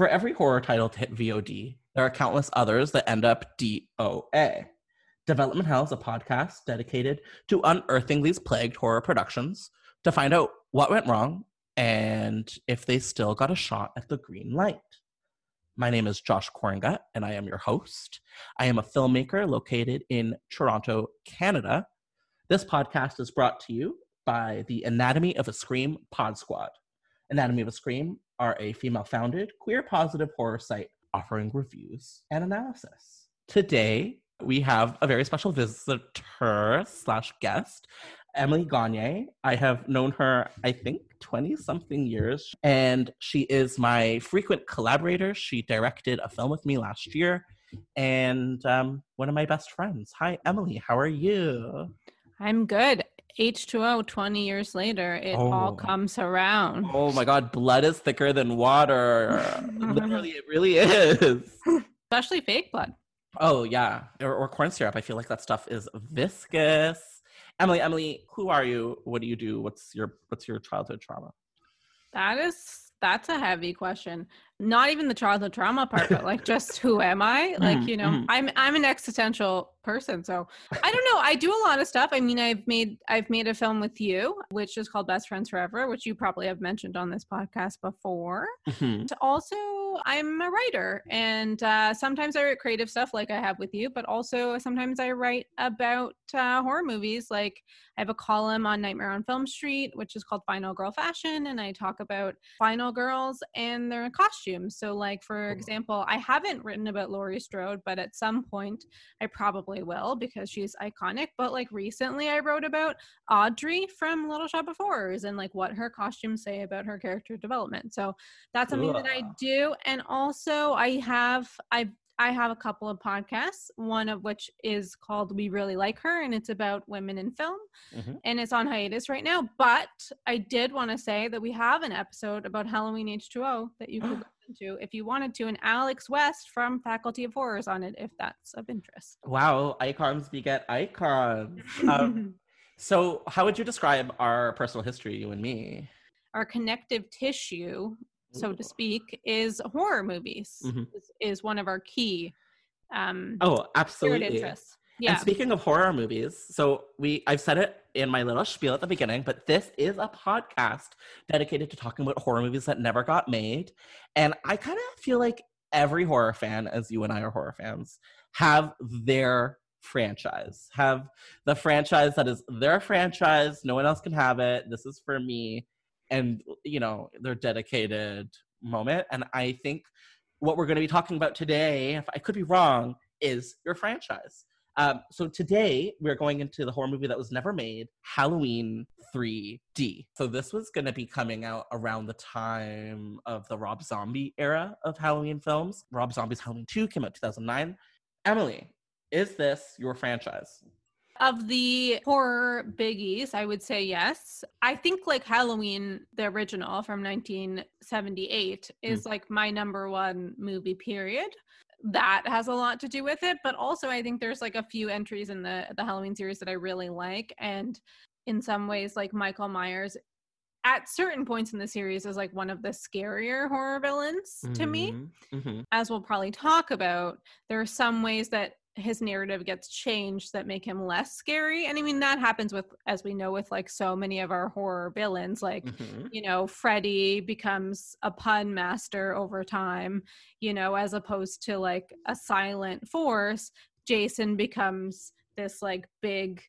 For every horror title to hit VOD, there are countless others that end up DOA. Development Hell is a podcast dedicated to unearthing these plagued horror productions to find out what went wrong and if they still got a shot at the green light. My name is Josh Koringa, and I am your host. I am a filmmaker located in Toronto, Canada. This podcast is brought to you by the Anatomy of a Scream Pod Squad. Anatomy of a Scream are a female founded, queer positive horror site offering reviews and analysis. Today, we have a very special visitor slash guest, Emily Gagne. I have known her, I think, 20 something years, and she is my frequent collaborator. She directed a film with me last year, and um, one of my best friends. Hi, Emily. How are you? I'm good. H2O 20 years later, it oh. all comes around. Oh my God, blood is thicker than water. Literally, it really is. Especially fake blood. Oh, yeah. Or, or corn syrup. I feel like that stuff is viscous. Emily, Emily, who are you? What do you do? What's your what's your childhood trauma? That is that's a heavy question not even the childhood trauma part but like just who am i like you know mm-hmm. i'm i'm an existential person so i don't know i do a lot of stuff i mean i've made i've made a film with you which is called best friends forever which you probably have mentioned on this podcast before mm-hmm. also i'm a writer and uh, sometimes i write creative stuff like i have with you but also sometimes i write about uh, horror movies like i have a column on nightmare on film street which is called final girl fashion and i talk about final girls and their costumes. So, like for example, I haven't written about Laurie Strode, but at some point I probably will because she's iconic. But like recently, I wrote about Audrey from Little Shop of Horrors and like what her costumes say about her character development. So that's something Ugh. that I do. And also, I have I've I have a couple of podcasts, one of which is called We Really Like Her, and it's about women in film. Mm-hmm. And it's on hiatus right now. But I did want to say that we have an episode about Halloween H2O that you could listen to if you wanted to, and Alex West from Faculty of Horrors on it, if that's of interest. Wow, icons beget icons. um, so, how would you describe our personal history, you and me? Our connective tissue so to speak, is horror movies. Mm-hmm. Is, is, one of our key. Um, oh, absolutely. Yeah. And speaking of horror movies, so we I've said it in my little spiel at the beginning, but this is a podcast dedicated to talking about horror movies that never got made. And I kind of feel like every horror fan, as you and I are horror fans, have their franchise, have the franchise that is their franchise. No one else can have it. This is for me and you know their dedicated moment and i think what we're going to be talking about today if i could be wrong is your franchise. Um, so today we're going into the horror movie that was never made halloween 3d so this was going to be coming out around the time of the rob zombie era of halloween films. Rob zombie's halloween 2 came out 2009 emily is this your franchise Of the horror biggies, I would say yes. I think like Halloween, the original from 1978, is mm. like my number one movie, period. That has a lot to do with it, but also I think there's like a few entries in the the Halloween series that I really like, and in some ways, like Michael Myers at certain points in the series is like one of the scarier horror villains to mm-hmm. me. Mm-hmm. As we'll probably talk about, there are some ways that his narrative gets changed that make him less scary and i mean that happens with as we know with like so many of our horror villains like mm-hmm. you know freddy becomes a pun master over time you know as opposed to like a silent force jason becomes this like big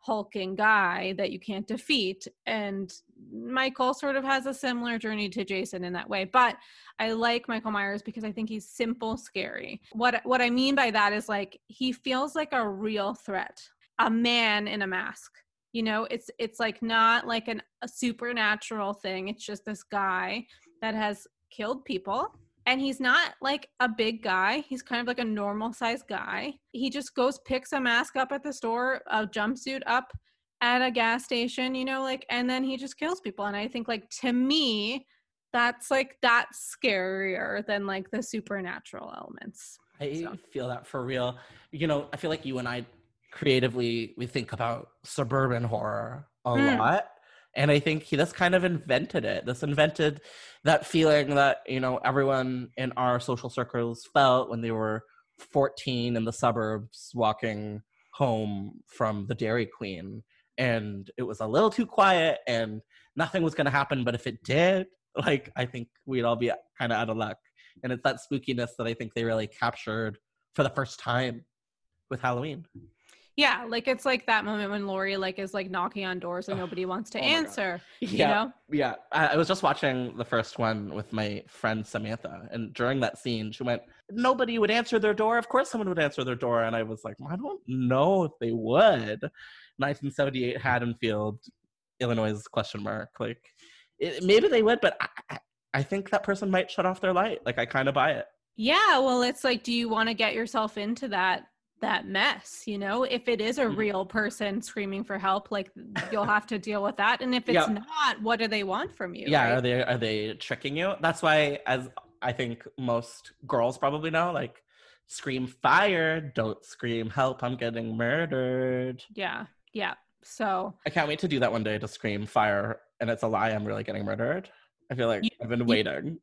hulking guy that you can't defeat. And michael sort of has a similar journey to jason in that way but i like michael myers because i think he's simple scary. What what i mean by that is like he feels like a real threat a man in a mask. You know it's it's like not like an, a supernatural thing. It's just this guy that has killed people and he's not like a big guy. He's kind of like a normal sized guy. He just goes picks a mask up at the store a jumpsuit up at a gas station you know like and then he just kills people. And i think like to me that's like that's scarier than like the supernatural elements. I so. feel that for real. You know i feel like you and i creatively we think about suburban horror a mm. lot and i think he just kind of invented it. This invented that feeling that you know everyone in our social circles felt when they were 14 in the suburbs walking home from the dairy queen. And it was a little too quiet and nothing was going to happen. But if it did like i think we'd all be kind of out of luck. And it's that spookiness that i think they really captured for the first time with halloween yeah, like it's like that moment when Laurie like is like knocking on doors and nobody wants to oh answer. Yeah, you know? yeah. I, I, was just watching the first one with my friend Samantha, and during that scene, she went, "Nobody would answer their door. Of course, someone would answer their door." And I was like, "I don't know if they would." 1978 Haddonfield, Illinois? Question mark. Like, it, maybe they would, but I, I think that person might shut off their light. Like, I kind of buy it. Yeah, well, it's like, do you want to get yourself into that that mess you know if it is a mm-hmm. real person screaming for help like you'll have to deal with that and if it's yeah. not what do they want from you yeah right? are they are they tricking you that's why as i think most girls probably know like scream fire don't scream help i'm getting murdered yeah yeah so i can't wait to do that one day to scream fire and it's a lie i'm really getting murdered i feel like you, i've been waiting you,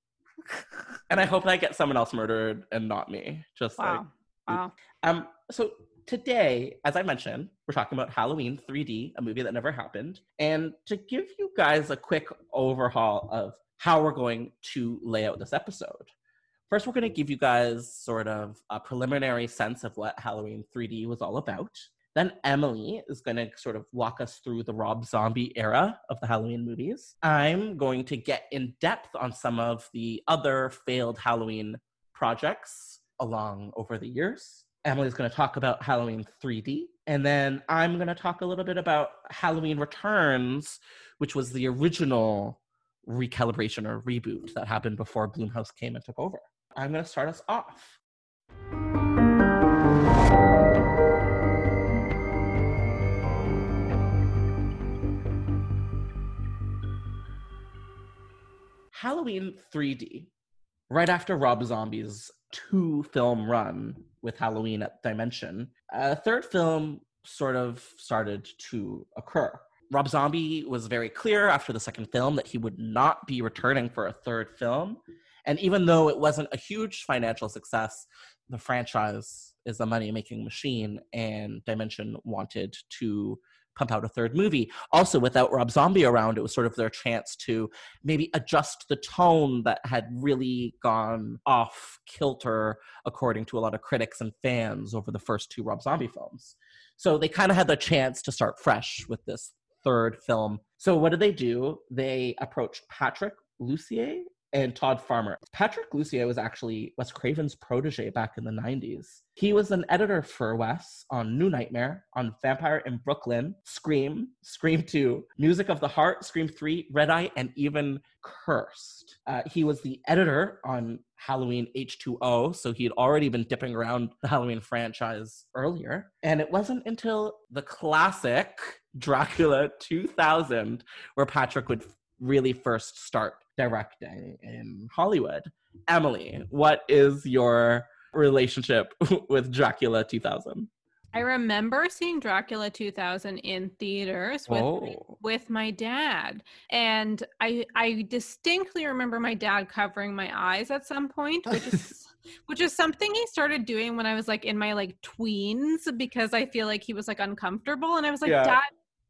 and i hope i get someone else murdered and not me just wow. like Wow. Um, so today, as I mentioned, we're talking about Halloween 3D, a movie that never happened. And to give you guys a quick overhaul of how we're going to lay out this episode. First, we're going to give you guys sort of a preliminary sense of what Halloween 3D was all about. Then Emily is going to sort of walk us through the Rob Zombie era of the Halloween movies. I'm going to get in depth on some of the other failed Halloween projects along over the years. Emily's going to talk about Halloween 3D. And then I'm going to talk a little bit about Halloween Returns, which was the original recalibration or reboot that happened before Blumhouse came and took over. I'm going to start us off. Halloween 3D, right after Rob Zombie's two film run with Halloween at Dimension, a third film sort of started to occur. Rob Zombie was very clear after the second film that he would not be returning for a third film. And even though it wasn't a huge financial success, the franchise is a money making machine, and Dimension wanted to pump out a third movie. Also, without Rob Zombie around, it was sort of their chance to maybe adjust the tone that had really gone off kilter, according to a lot of critics and fans, over the first two Rob Zombie films. So they kind of had the chance to start fresh with this third film. So what did they do? They approached Patrick Lussier and Todd Farmer. Patrick Lussier was actually Wes Craven's protege back in the 90s. He was an editor for Wes on New Nightmare, on Vampire in Brooklyn, Scream, Scream 2, Music of the Heart, Scream 3, Red Eye, and even Cursed. Uh, he was the editor on Halloween H2O, so he had already been dipping around the Halloween franchise earlier. And it wasn't until the classic Dracula 2000 where Patrick would really first start directing in Hollywood. Emily, what is your relationship with Dracula 2000? I remember seeing Dracula 2000 in theaters with Oh. with my dad, and I I distinctly remember my dad covering my eyes at some point, which is which is something he started doing when I was like in my like tweens because I feel like he was like uncomfortable, and I was like, Yeah. Dad,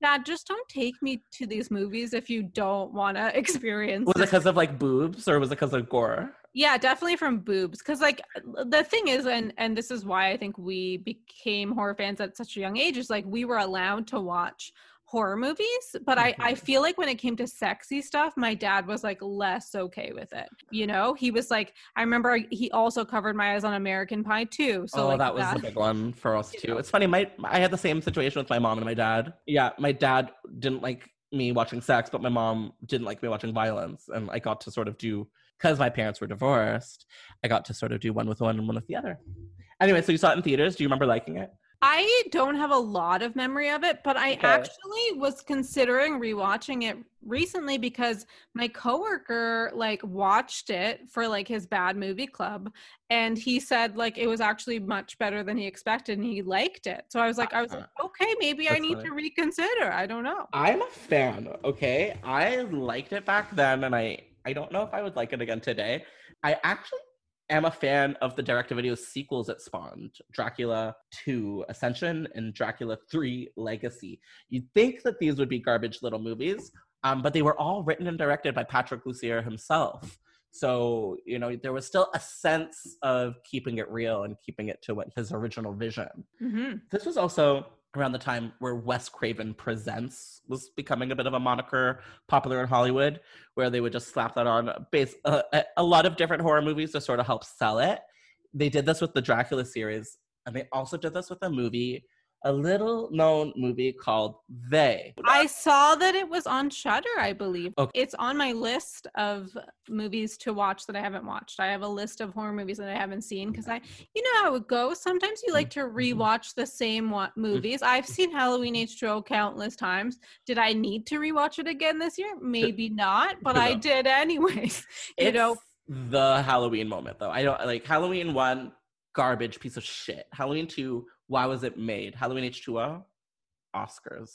Dad, just don't take me to these movies if you don't want to experience. Was it because of like boobs or was it because of gore? Yeah, definitely from boobs. Because like the thing is, and and this is why I think we became horror fans at such a young age. Is like we were allowed to watch horror movies, but I I Mhm. feel like when it came to sexy stuff, my dad was like less okay with it. You know, he was like, I remember he also covered my eyes on American Pie too. So oh, like that was the big one for us too. know. It's funny. My I had the same situation with my mom and my dad. Yeah, my dad didn't like me watching sex, but my mom didn't like me watching violence, and I got to sort of do because my parents were divorced. I got to sort of do one with one and one with the other. Anyway, so you saw it in theaters. Do you remember liking it? I don't have a lot of memory of it, but I Okay. actually was considering rewatching it recently because my coworker like watched it for like his bad movie club and he said like it was actually much better than he expected and he liked it. So I was like I was like uh-huh. okay, maybe I need funny. to reconsider. I don't know. I'm a fan. Okay, I liked it back then, and I I don't know if I would like it again today. I actually am a fan of the direct-to-video sequels it spawned: Dracula 2 Ascension and Dracula 3 Legacy. You'd think that these would be garbage little movies, um, but they were all written and directed by Patrick Lussier himself. So you know there was still a sense of keeping it real and keeping it to what his original vision hmm this was also around the time where Wes Craven Presents was becoming a bit of a moniker popular in Hollywood, where they would just slap that on base uh, a, a lot of different horror movies to sort of help sell it. They did this with the Dracula series, and they also did this with a movie, a little known movie called They. I saw that it was on Shudder, I believe. Okay. It's on my list of movies to watch that I haven't watched. I have a list of horror movies that I haven't seen because I, you know how it goes. Sometimes you like to Mm-hmm. rewatch the same wa- movies. I've seen Halloween H2O countless times. Did I need to rewatch it again this year? Maybe not, but I did anyways. you know, the Halloween moment though. I don't like Halloween one, garbage piece of shit. Halloween two, why was it made? Halloween H2O, Oscars.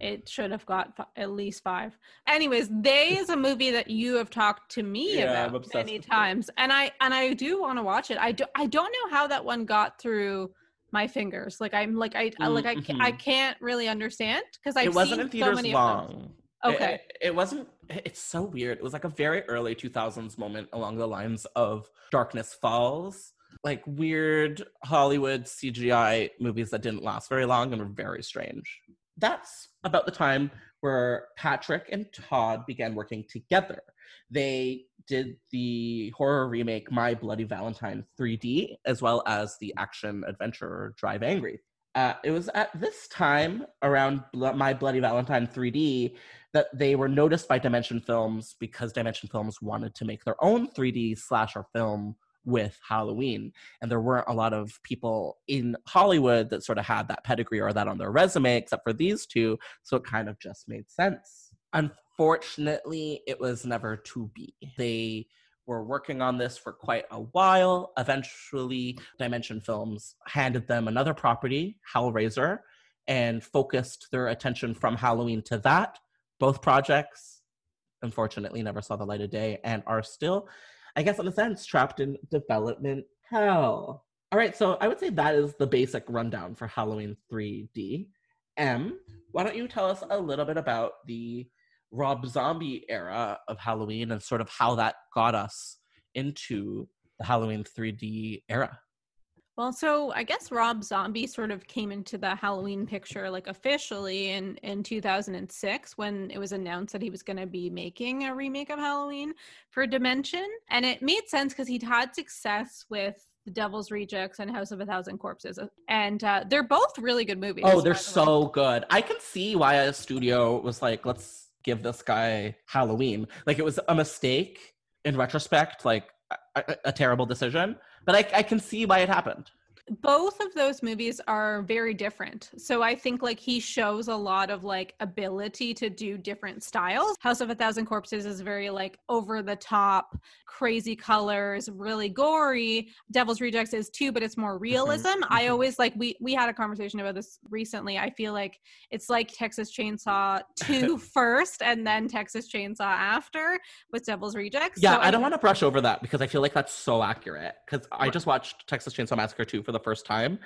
it should have got fi- at least five. Anyways, they is a movie that you have talked to me Yeah, about many it. times, and I and I do want to watch it. I do I don't know how that one got through my fingers. Like I'm like I I- like I I Mhm. can't really understand because I it wasn't in so theaters many of them. long. It- Okay. It, it wasn't. It's so weird. It was like a very early 2000s moment along the lines of Darkness Falls, like weird Hollywood CGI movies that didn't last very long and were very strange. That's about the time where Patrick and Todd began working together. They did the horror remake My Bloody Valentine 3D, as well as the action adventure Drive Angry. Uh, it was at this time around My Bloody Valentine 3D that they were noticed by Dimension Films because Dimension Films wanted to make their own 3D slasher film with Halloween. And there weren't a lot of people in Hollywood that sort of had that pedigree or that on their resume, except for these two. So it kind of just made sense. Unfortunately, it was never to be. They were working on this for quite a while. Eventually, Dimension Films handed them another property, Hellraiser, and focused their attention from Halloween to that. Both projects, unfortunately, never saw the light of day and are still, I guess, in a sense, trapped in development hell. All right, so I would say that is the basic rundown for Halloween 3D. M, why don't you tell us a little bit about the Rob Zombie era of Halloween and sort of how that got us into the Halloween 3D era? Well, so I guess Rob Zombie sort of came into the Halloween picture like officially in in 2006 when it was announced that he was going to be making a remake of Halloween for Dimension, and it made sense because he'd had success with The Devil's Rejects and House of a Thousand Corpses, and uh, they're both really good movies. Oh, they're the so good. I can see why a studio was like, let's give this guy Halloween. Like it was a mistake in retrospect, like a- a terrible decision. But I, I can see why it happened. Both of those movies are very different. So i think like he shows a lot of like ability to do different styles. House of a thousand corpses is very like over the top crazy colors really gory. Devil's rejects is too but it's more realism. I mhm. always like we we had a conversation about this recently. I feel like it's like texas chainsaw 2 first and then texas chainsaw after with devil's rejects. Yeah, So I don't want to brush over that because I feel like that's so accurate. Because I just watched Texas Chainsaw Massacre 2 for the first time.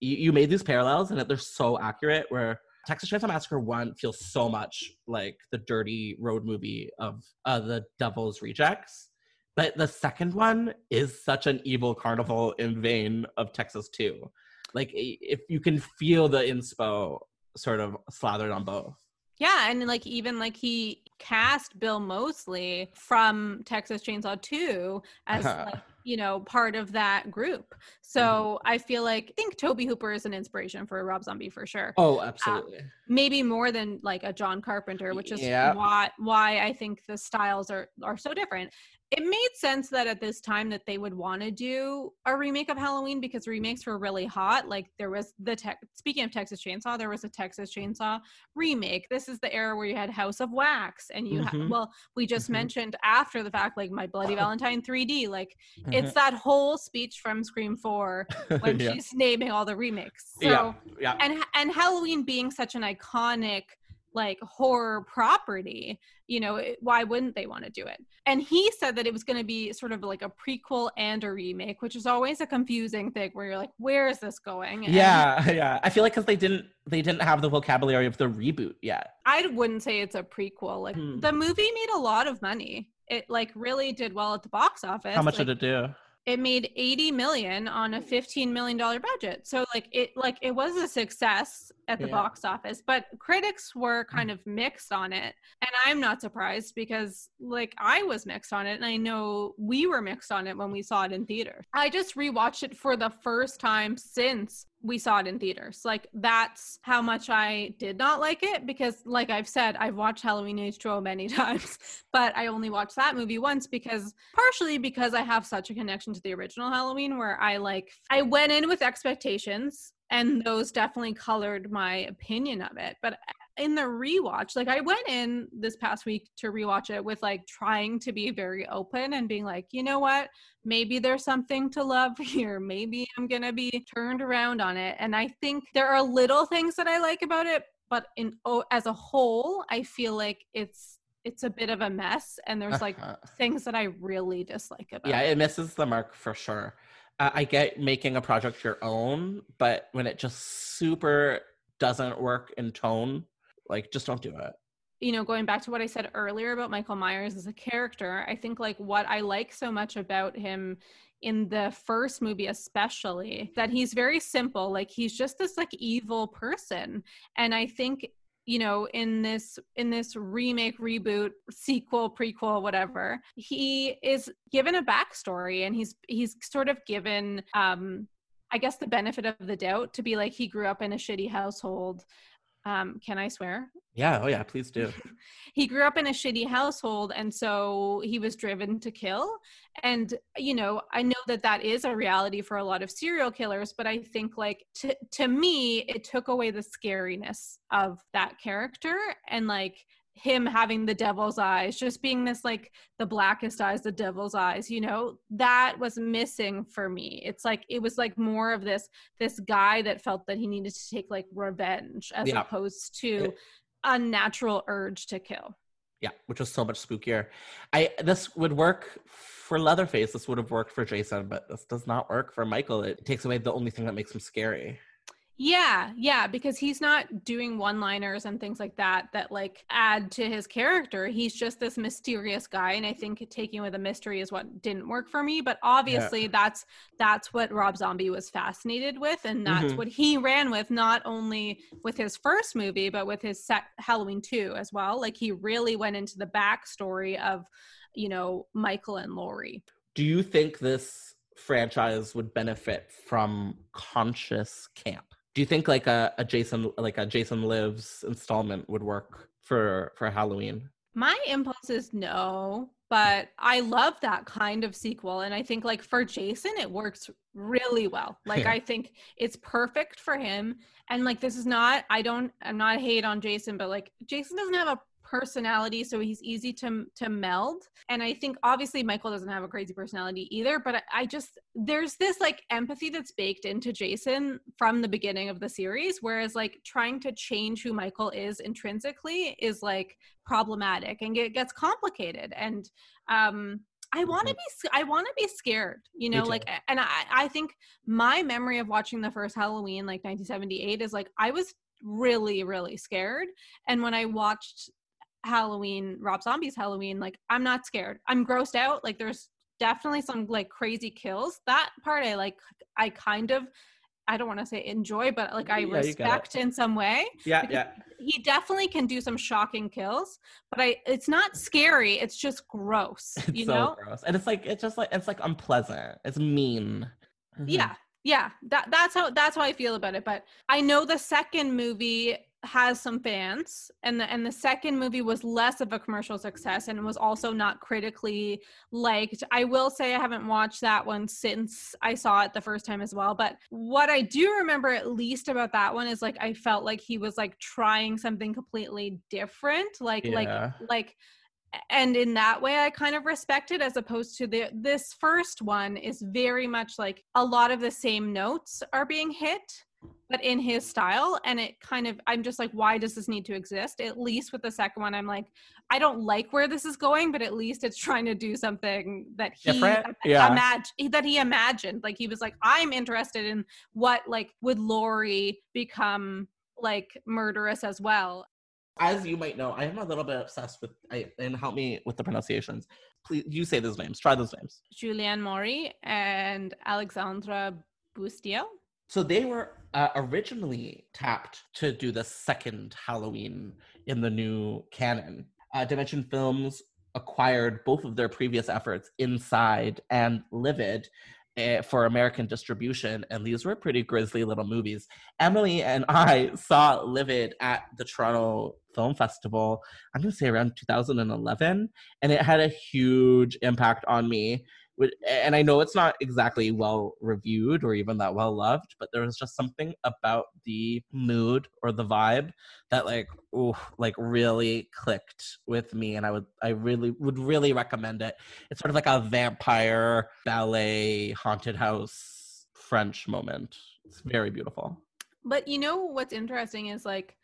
You, you made these parallels and they're so accurate where Texas Chainsaw Massacre 1 feels so much like the dirty road movie of uh, the Devil's Rejects. But the second one is such an evil carnival in vein of Texas 2. Like, if you can feel the inspo sort of slathered on both. Yeah, and like even like he cast Bill Moseley from Texas Chainsaw 2 as Uh-huh. like, you know, part of that group. Mm-hmm. So I feel like I think Tobe Hooper is an inspiration for Rob Zombie for sure. Oh, uh, absolutely. Maybe more than like a John Carpenter, which is Yeah. why why I think the styles are are so different. It made sense that at this time that they would want to do a remake of Halloween because remakes were really hot. Like there was the tech speaking of Texas Chainsaw, there was a Texas Chainsaw remake. This is the era where you had House of Wax and you Mhm. had well, we just Mhm. mentioned after the fact like My Bloody Valentine 3D. Like Mm-hmm. it's that whole speech from Scream 4 when yeah. she's naming all the remakes. So yeah, yeah. and and Halloween being such an iconic like horror property, you know, it, why wouldn't they want to do it? And he said that it was going to be sort of like a prequel and a remake, which is always a confusing thing where you're like, where is this going? And Yeah, yeah. I feel like because they didn't they didn't have the vocabulary of the reboot yet. I wouldn't say it's a prequel. Like Hmm. the movie made a lot of money. It like really did well at the box office. How much like, did it do? It made 80 million on a 15 million dollar budget so like it like it was a success at the Yeah. Mm. box office but critics were kind of mixed on it and i'm not surprised because like i was mixed on it and i know we were mixed on it when we saw it in theater i just rewatched it for the first time since we saw it in theaters like that's how much i did not like it because like i've said i've watched halloween h2o many times but I only watched that movie once because partially because I have such a connection to the original Halloween where I like I went in with expectations and those definitely colored my opinion of it. But in the rewatch, like I went in this past week to rewatch it with like trying to be very open and being like, you know what? Maybe there's something to love here. Maybe I'm going to be turned around on it. And I think there are little things that I like about it, but in oh, as a whole, I feel like it's it's a bit of a mess and there's like Uh-huh. things that I really dislike about Yeah, it. Yeah, it misses the mark for sure. Uh, I get making a project your own, but when it just super doesn't work in tone, like just don't do it. you know, going back to what I said earlier about Michael Myers as a character, I think like what I like so much about him in the first movie especially that he's very simple like he's just this like evil person and i think you know in this in this remake reboot sequel prequel whatever he is given a backstory and he's he's sort of given um i guess the benefit of the doubt to be like he grew up in a shitty household um can i swear? Yeah, oh yeah, please do. he grew up in a shitty household and so he was driven to kill. And you know i know that that is a reality for a lot of serial killers but i think like to to me it took away the scariness of that character. And like him having the devil's eyes just being this like the blackest eyes the devil's eyes you know that was missing for me it's like it was like more of this this guy that felt that he needed to take like revenge as Yeah. opposed to unnatural urge to kill. Yeah, which was so much spookier. I this would work for Leatherface. This would have worked for Jason, but this does not work for Michael. It takes away the only thing that makes him scary. Yeah, yeah, because he's not doing one-liners and things like that that like add to his character. He's just this mysterious guy and I think taking with a mystery is what didn't work for me, but obviously yeah. that's that's what Rob Zombie was fascinated with and that's mm-hmm. what he ran with not only with his first movie but with his set Halloween 2 as well. Like he really went into the backstory of, you know, Michael and Laurie. Do you think this franchise would benefit from conscious camp? Do you think like a, a Jason like a Jason Lives installment would work for for Halloween? My impulse is no, but I love that kind of sequel and I think like for Jason it works really well. Like yeah. I think it's perfect for him and like this is not I don't I'm not hate on Jason but like Jason doesn't have a personality so he's easy to to meld. And i think obviously michael doesn't have a crazy personality either but I, I, just there's this like empathy that's baked into jason from the beginning of the series whereas like trying to change who michael is intrinsically is like problematic and it gets complicated. And um I want to be I want to be scared, you know, like and I I think my memory of watching the first Halloween like 1978 is like I was really really scared. And when I watched Halloween, Rob Zombie's Halloween, like I'm not scared. I'm grossed out. Like there's definitely some like crazy kills. That part I like I kind of I don't want to say enjoy, but like I yeah, respect in some way. Yeah, yeah. He definitely can do some shocking kills, but I it's not scary, it's just gross. It's you so know? gross. And it's like it's just like it's like unpleasant. It's mean. Mm-hmm. Yeah. Yeah. That that's how that's how I feel about it. But I know the second movie has some fans and the and the second movie was less of a commercial success and was also not critically liked. I will say I haven't watched that one since I saw it the first time as well, but what I do remember at least about that one is like I felt like he was like trying something completely different, like yeah. like like and in that way i kind of respect it as opposed to the this first one is very much like a lot of the same notes are being hit but in his style and it kind of i'm just like why does this need to exist? At least with the second one i'm like i don't like where this is going but at least it's trying to do something that he Different? yeah. Imag- that he imagined. Like he was like i'm interested in what like would laurie become like murderous as well. As you might know i am a little bit obsessed with I, and help me with the pronunciations. Please you say those names. Try those names. Julien Maury and Alexandre Bustillo so they were uh, originally tapped to do the second Halloween in the new canon. Uh, Dimension Films acquired both of their previous efforts, Inside and Livid, uh, for American distribution, and these were pretty grisly little movies. Emily and I saw Livid at the Toronto Film Festival, I'm to say around 2011, and it had a huge impact on me and I know it's not exactly well reviewed or even that well loved, but there was just something about the mood or the vibe that like like really clicked with me and I would I really would really recommend it. It's sort of like a vampire ballet haunted house French moment. It's very beautiful. But you know what's interesting is like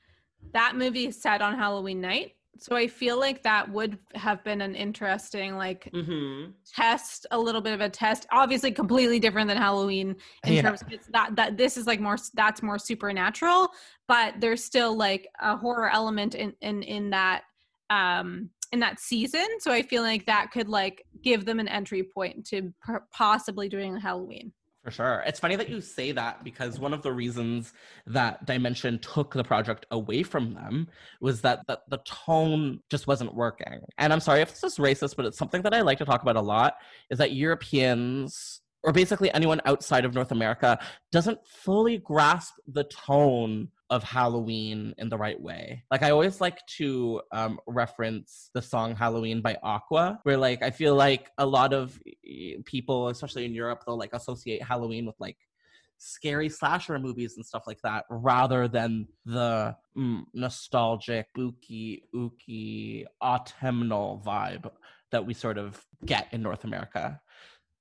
that movie is set on Halloween night so I feel like that would have been an interesting like mm-hmm. test, a little bit of a test. Obviously, completely different than Halloween in yeah. terms of it's that that this is like more that's more supernatural, but there's still like a horror element in in in that um in that season. So I feel like that could like give them an entry point to per- possibly doing Halloween. For sure. It's funny that you say that because one of the reasons that Dimension took the project away from them was that, that the tone just wasn't working. And I'm sorry if this is racist, but it's something that I like to talk about a lot is that Europeans or basically anyone outside of North America doesn't fully grasp the tone of Halloween in the right way. Like I always like to um, reference the song Halloween by Aqua, where like I feel like a lot of people, especially in Europe, they'll like associate Halloween with like scary slasher movies and stuff like that rather than the mm, nostalgic spooky ooky autumnal vibe that we sort of get in north america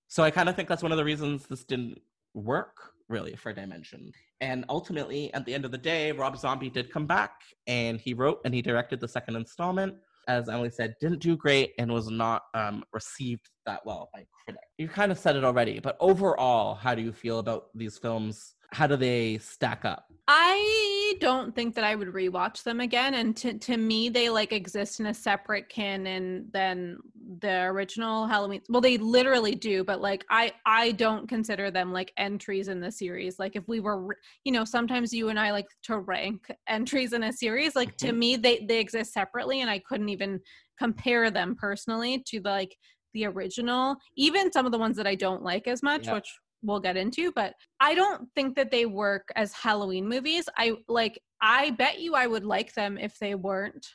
so i kind of think that's one of the reasons this didn't work really for dimension and ultimately, at the end of the day, Rob Zombie did come back and he wrote and he directed the second installment. As Emily said, didn't do great and was not um, received that well by critics. You kind of said it already, but overall, how do you feel about these films? How do they stack up? I don't think that I would rewatch them again. And to, to me, they like exist in a separate canon than the original Halloween. Well, they literally do, but like I I don't consider them like entries in the series. Like if we were, you know, sometimes you and I like to rank entries in a series. Like mm-hmm. to me, they they exist separately, and I couldn't even compare them personally to the, like the original. Even some of the ones that I don't like as much, yeah. which we'll get into but i don't think that they work as halloween movies. I like i bet you i would like them if they weren't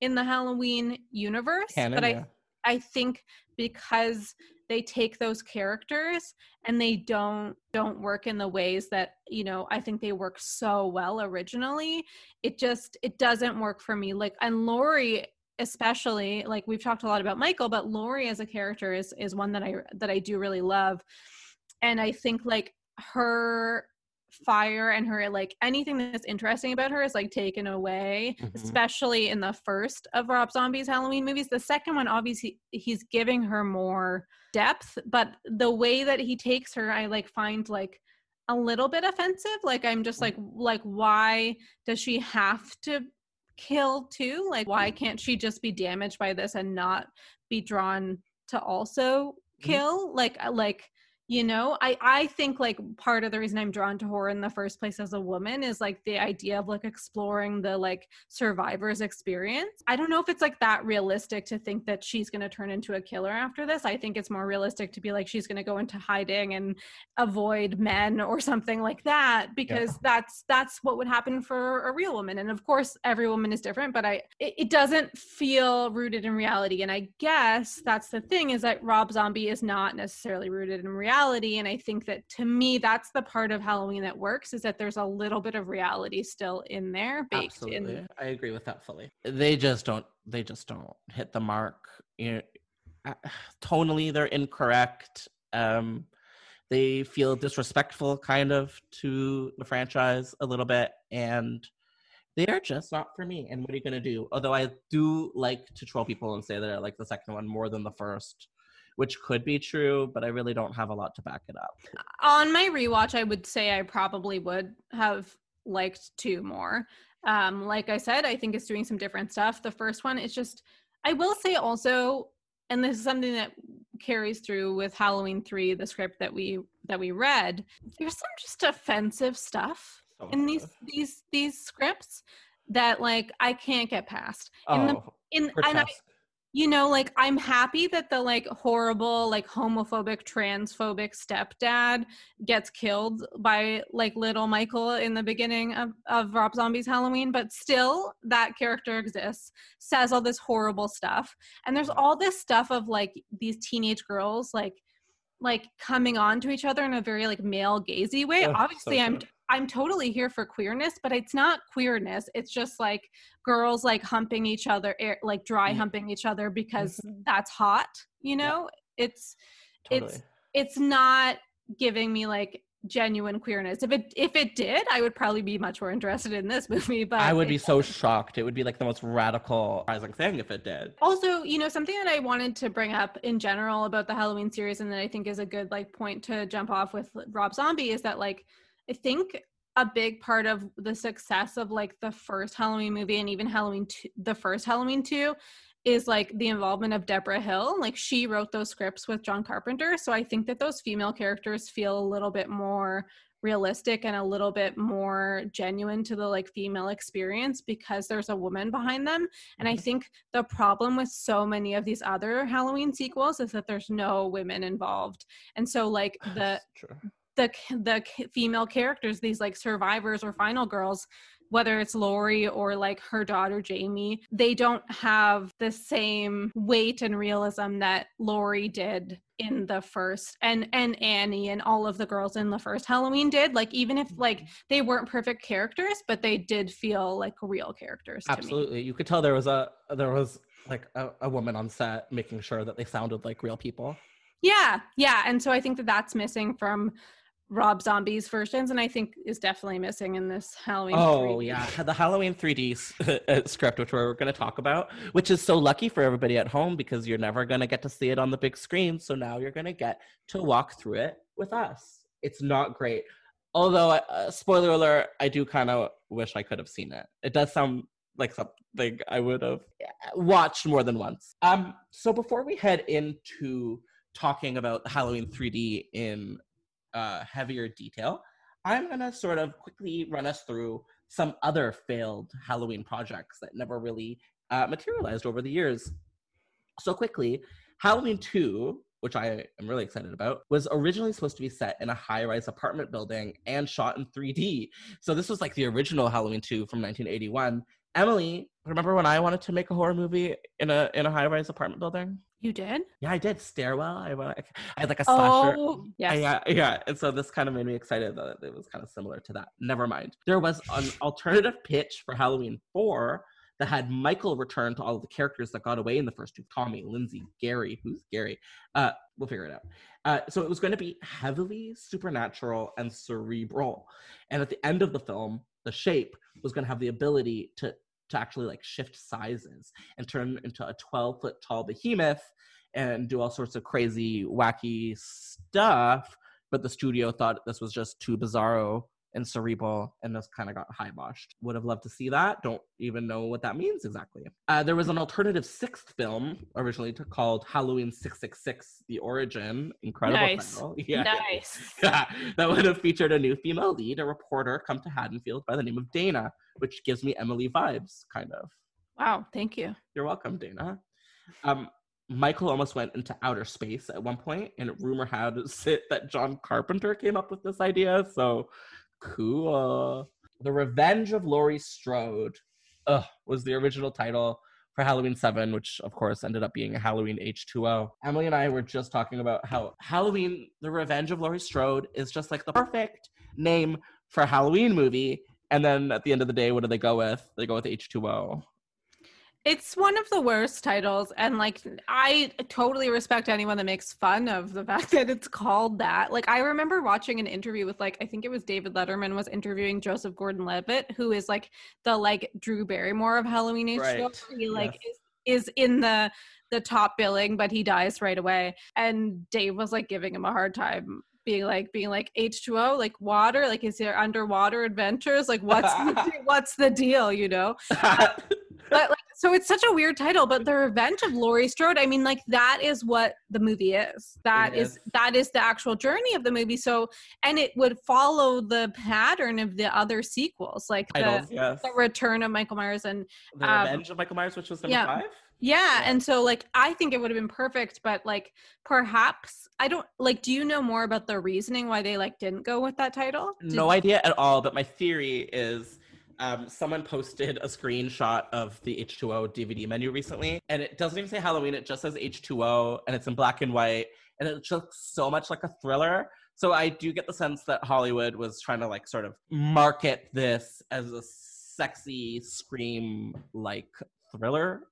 in the halloween universe Canon, but i i think because they take those characters and they don't don't work in the ways that you know i think they work so well originally it just it doesn't work for me. Like and laurie especially like we've talked a lot about michael but laurie as a character is is one that i that i do really love and i think like her fire and her like anything that's interesting about her is like taken away mm-hmm. especially in the first of rob zombie's halloween movies the second one obviously he's giving her more depth but the way that he takes her i like find like a little bit offensive like i'm just like like why does she have to kill too like why can't she just be damaged by this and not be drawn to also mm-hmm. kill mm-hmm. like like you know i i think like part of the reason i'm drawn to horror in the first place as a woman is like the idea of like exploring the like survivor's experience. I don't know if it's like that realistic to think that she's going to turn into a killer after this. I think it's more realistic to be like she's going to go into hiding and avoid men or something like that because yeah. that's that's what would happen for a real woman. And of course every woman is different but i it, it doesn't feel rooted in reality. And i guess that's the thing is that rob zombie is not necessarily rooted in reality reality and i think that to me that's the part of halloween that works is that there's a little bit of reality still in there baked Absolutely. in i agree with that fully. They just don't they just don't hit the mark. You know, uh, tonally they're incorrect. Um they feel disrespectful kind of to the franchise a little bit and they are just not for me and what are you going to do? Although i do like to troll people and say that i like the second one more than the first which could be true, but I really don't have a lot to back it up. On my rewatch, I would say I probably would have liked two more. Um, like I said, I think it's doing some different stuff. The first one is just, I will say also, and this is something that carries through with Halloween three, the script that we that we read. There's some just offensive stuff so in these these these scripts that like I can't get past. In oh, the in and I, you know like i'm happy that the like horrible like homophobic transphobic stepdad gets killed by like little michael in the beginning of, of rob zombie's halloween but still that character exists says all this horrible stuff. And there's all this stuff of like these teenage girls like like coming on to each other in a very like male gazy way. Obviously so i'm I'm totally here for queerness, but it's not queerness. It's just like girls like humping each other, air, like dry mm. humping each other because mm-hmm. that's hot. You know, yeah. it's totally. it's it's not giving me like genuine queerness. If it if it did, I would probably be much more interested in this movie. But I would be so shocked. It would be like the most radical rising thing if it did. Also, you know, something that I wanted to bring up in general about the Halloween series and that I think is a good like point to jump off with Rob Zombie is that like I think a big part of the success of like the first Halloween movie and even Halloween two, the first Halloween 2 is like the involvement of Debra Hill. Like she wrote those scripts with John Carpenter. So I think that those female characters feel a little bit more realistic and a little bit more genuine to the like female experience because there's a woman behind them and i mm-hmm. think the problem with so many of these other halloween sequels is that there's no women involved and so like the the the female characters these like survivors or final girls whether it's Laurie or like her daughter Jamie, they don't have the same weight and realism that Laurie did in the first and and Annie and all of the girls in the first Halloween did. Like even if like mm-hmm. they weren't perfect characters, but they did feel like real characters. Absolutely. You could tell there was a there was like a, a woman on set making sure that they sounded like real people. Yeah, yeah. And so I think that that's missing from Rob Zombie's versions, and I think is definitely missing in this Halloween. Oh 3D. yeah, the Halloween 3D uh, script, which we're going to talk about, which is so lucky for everybody at home because you're never going to get to see it on the big screen. So now you're going to get to walk through it with us. It's not great. Although, uh, spoiler alert, I do kind of wish I could have seen it. It does sound like something I would have watched more than once. Um, so before we head into talking about Halloween 3D in uh, heavier detail, I'm gonna sort of quickly run us through some other failed Halloween projects that never really uh, materialized over the years. So quickly, Halloween 2, which I am really excited about, was originally supposed to be set in a high rise apartment building and shot in 3D. So this was like the original Halloween 2 from 1981. Emily, remember when I wanted to make a horror movie in a in a high rise apartment building? You did? Yeah, I did. Stairwell. I, I had like a slasher. Oh, yes. Yeah, yeah. And so this kind of made me excited that it was kind of similar to that. Never mind. There was an alternative pitch for Halloween 4 that had Michael return to all of the characters that got away in the first two Tommy, Lindsay, Gary. Who's Gary? Uh, we'll figure it out. Uh, so it was going to be heavily supernatural and cerebral. And at the end of the film, the shape was going to have the ability to to actually like shift sizes and turn into a 12 foot tall behemoth and do all sorts of crazy wacky stuff. But the studio thought this was just too bizarro and cerebral and just kind of got high-boshed. Would have loved to see that. Don't even know what that means exactly. Uh, there was an alternative sixth film originally called Halloween 666 The Origin. Incredible Nice. title. Yeah. Nice. Yeah, that would have featured a new female lead, a reporter come to Haddonfield by the name of Dana, which gives me Emily vibes, kind of. Wow, thank you. You're welcome, Dana. Um, Michael almost went into outer space at one point, and rumor had it that John Carpenter came up with this idea. So cool. The Revenge of Laurie Strode ugh, was the original title for Halloween 7, which of course ended up being Halloween H2O. Emily and I were just talking about how Halloween, The Revenge of Laurie Strode is just like the perfect name for a Halloween movie. And then at the end of the day, what do they go with? They go with H2O. It's one of the worst titles, and like I totally respect anyone that makes fun of the fact that it's called that. Like I remember watching an interview with like I think it was David Letterman was interviewing Joseph Gordon-Levitt, who is like the like Drew Barrymore of Halloween H2O. Right. He like Yes. is, is in the the top billing, but he dies right away. And Dave was like giving him a hard time. Being like, being like H2O, like water, like is there underwater adventures? Like what's the, what's the deal, you know? so it's such a weird title but the revenge of laurie strode i mean like that is what the movie is That is is. that is the actual journey of the movie so and it would follow the pattern of the other sequels like the, yes. the return of michael myers and The um, Revenge of Michael Myers, which was number yeah. five? yeah and so like i think it would have been perfect but like perhaps i don't like do you know more about the reasoning why they like didn't go with that title Did- No idea at all, but my theory is um, someone posted a screenshot of the H2O DVD menu recently, and it doesn't even say Halloween, it just says H2O, and it's in black and white, and it looks so much like a thriller. So I do get the sense that Hollywood was trying to like sort of market this as a sexy scream like thriller.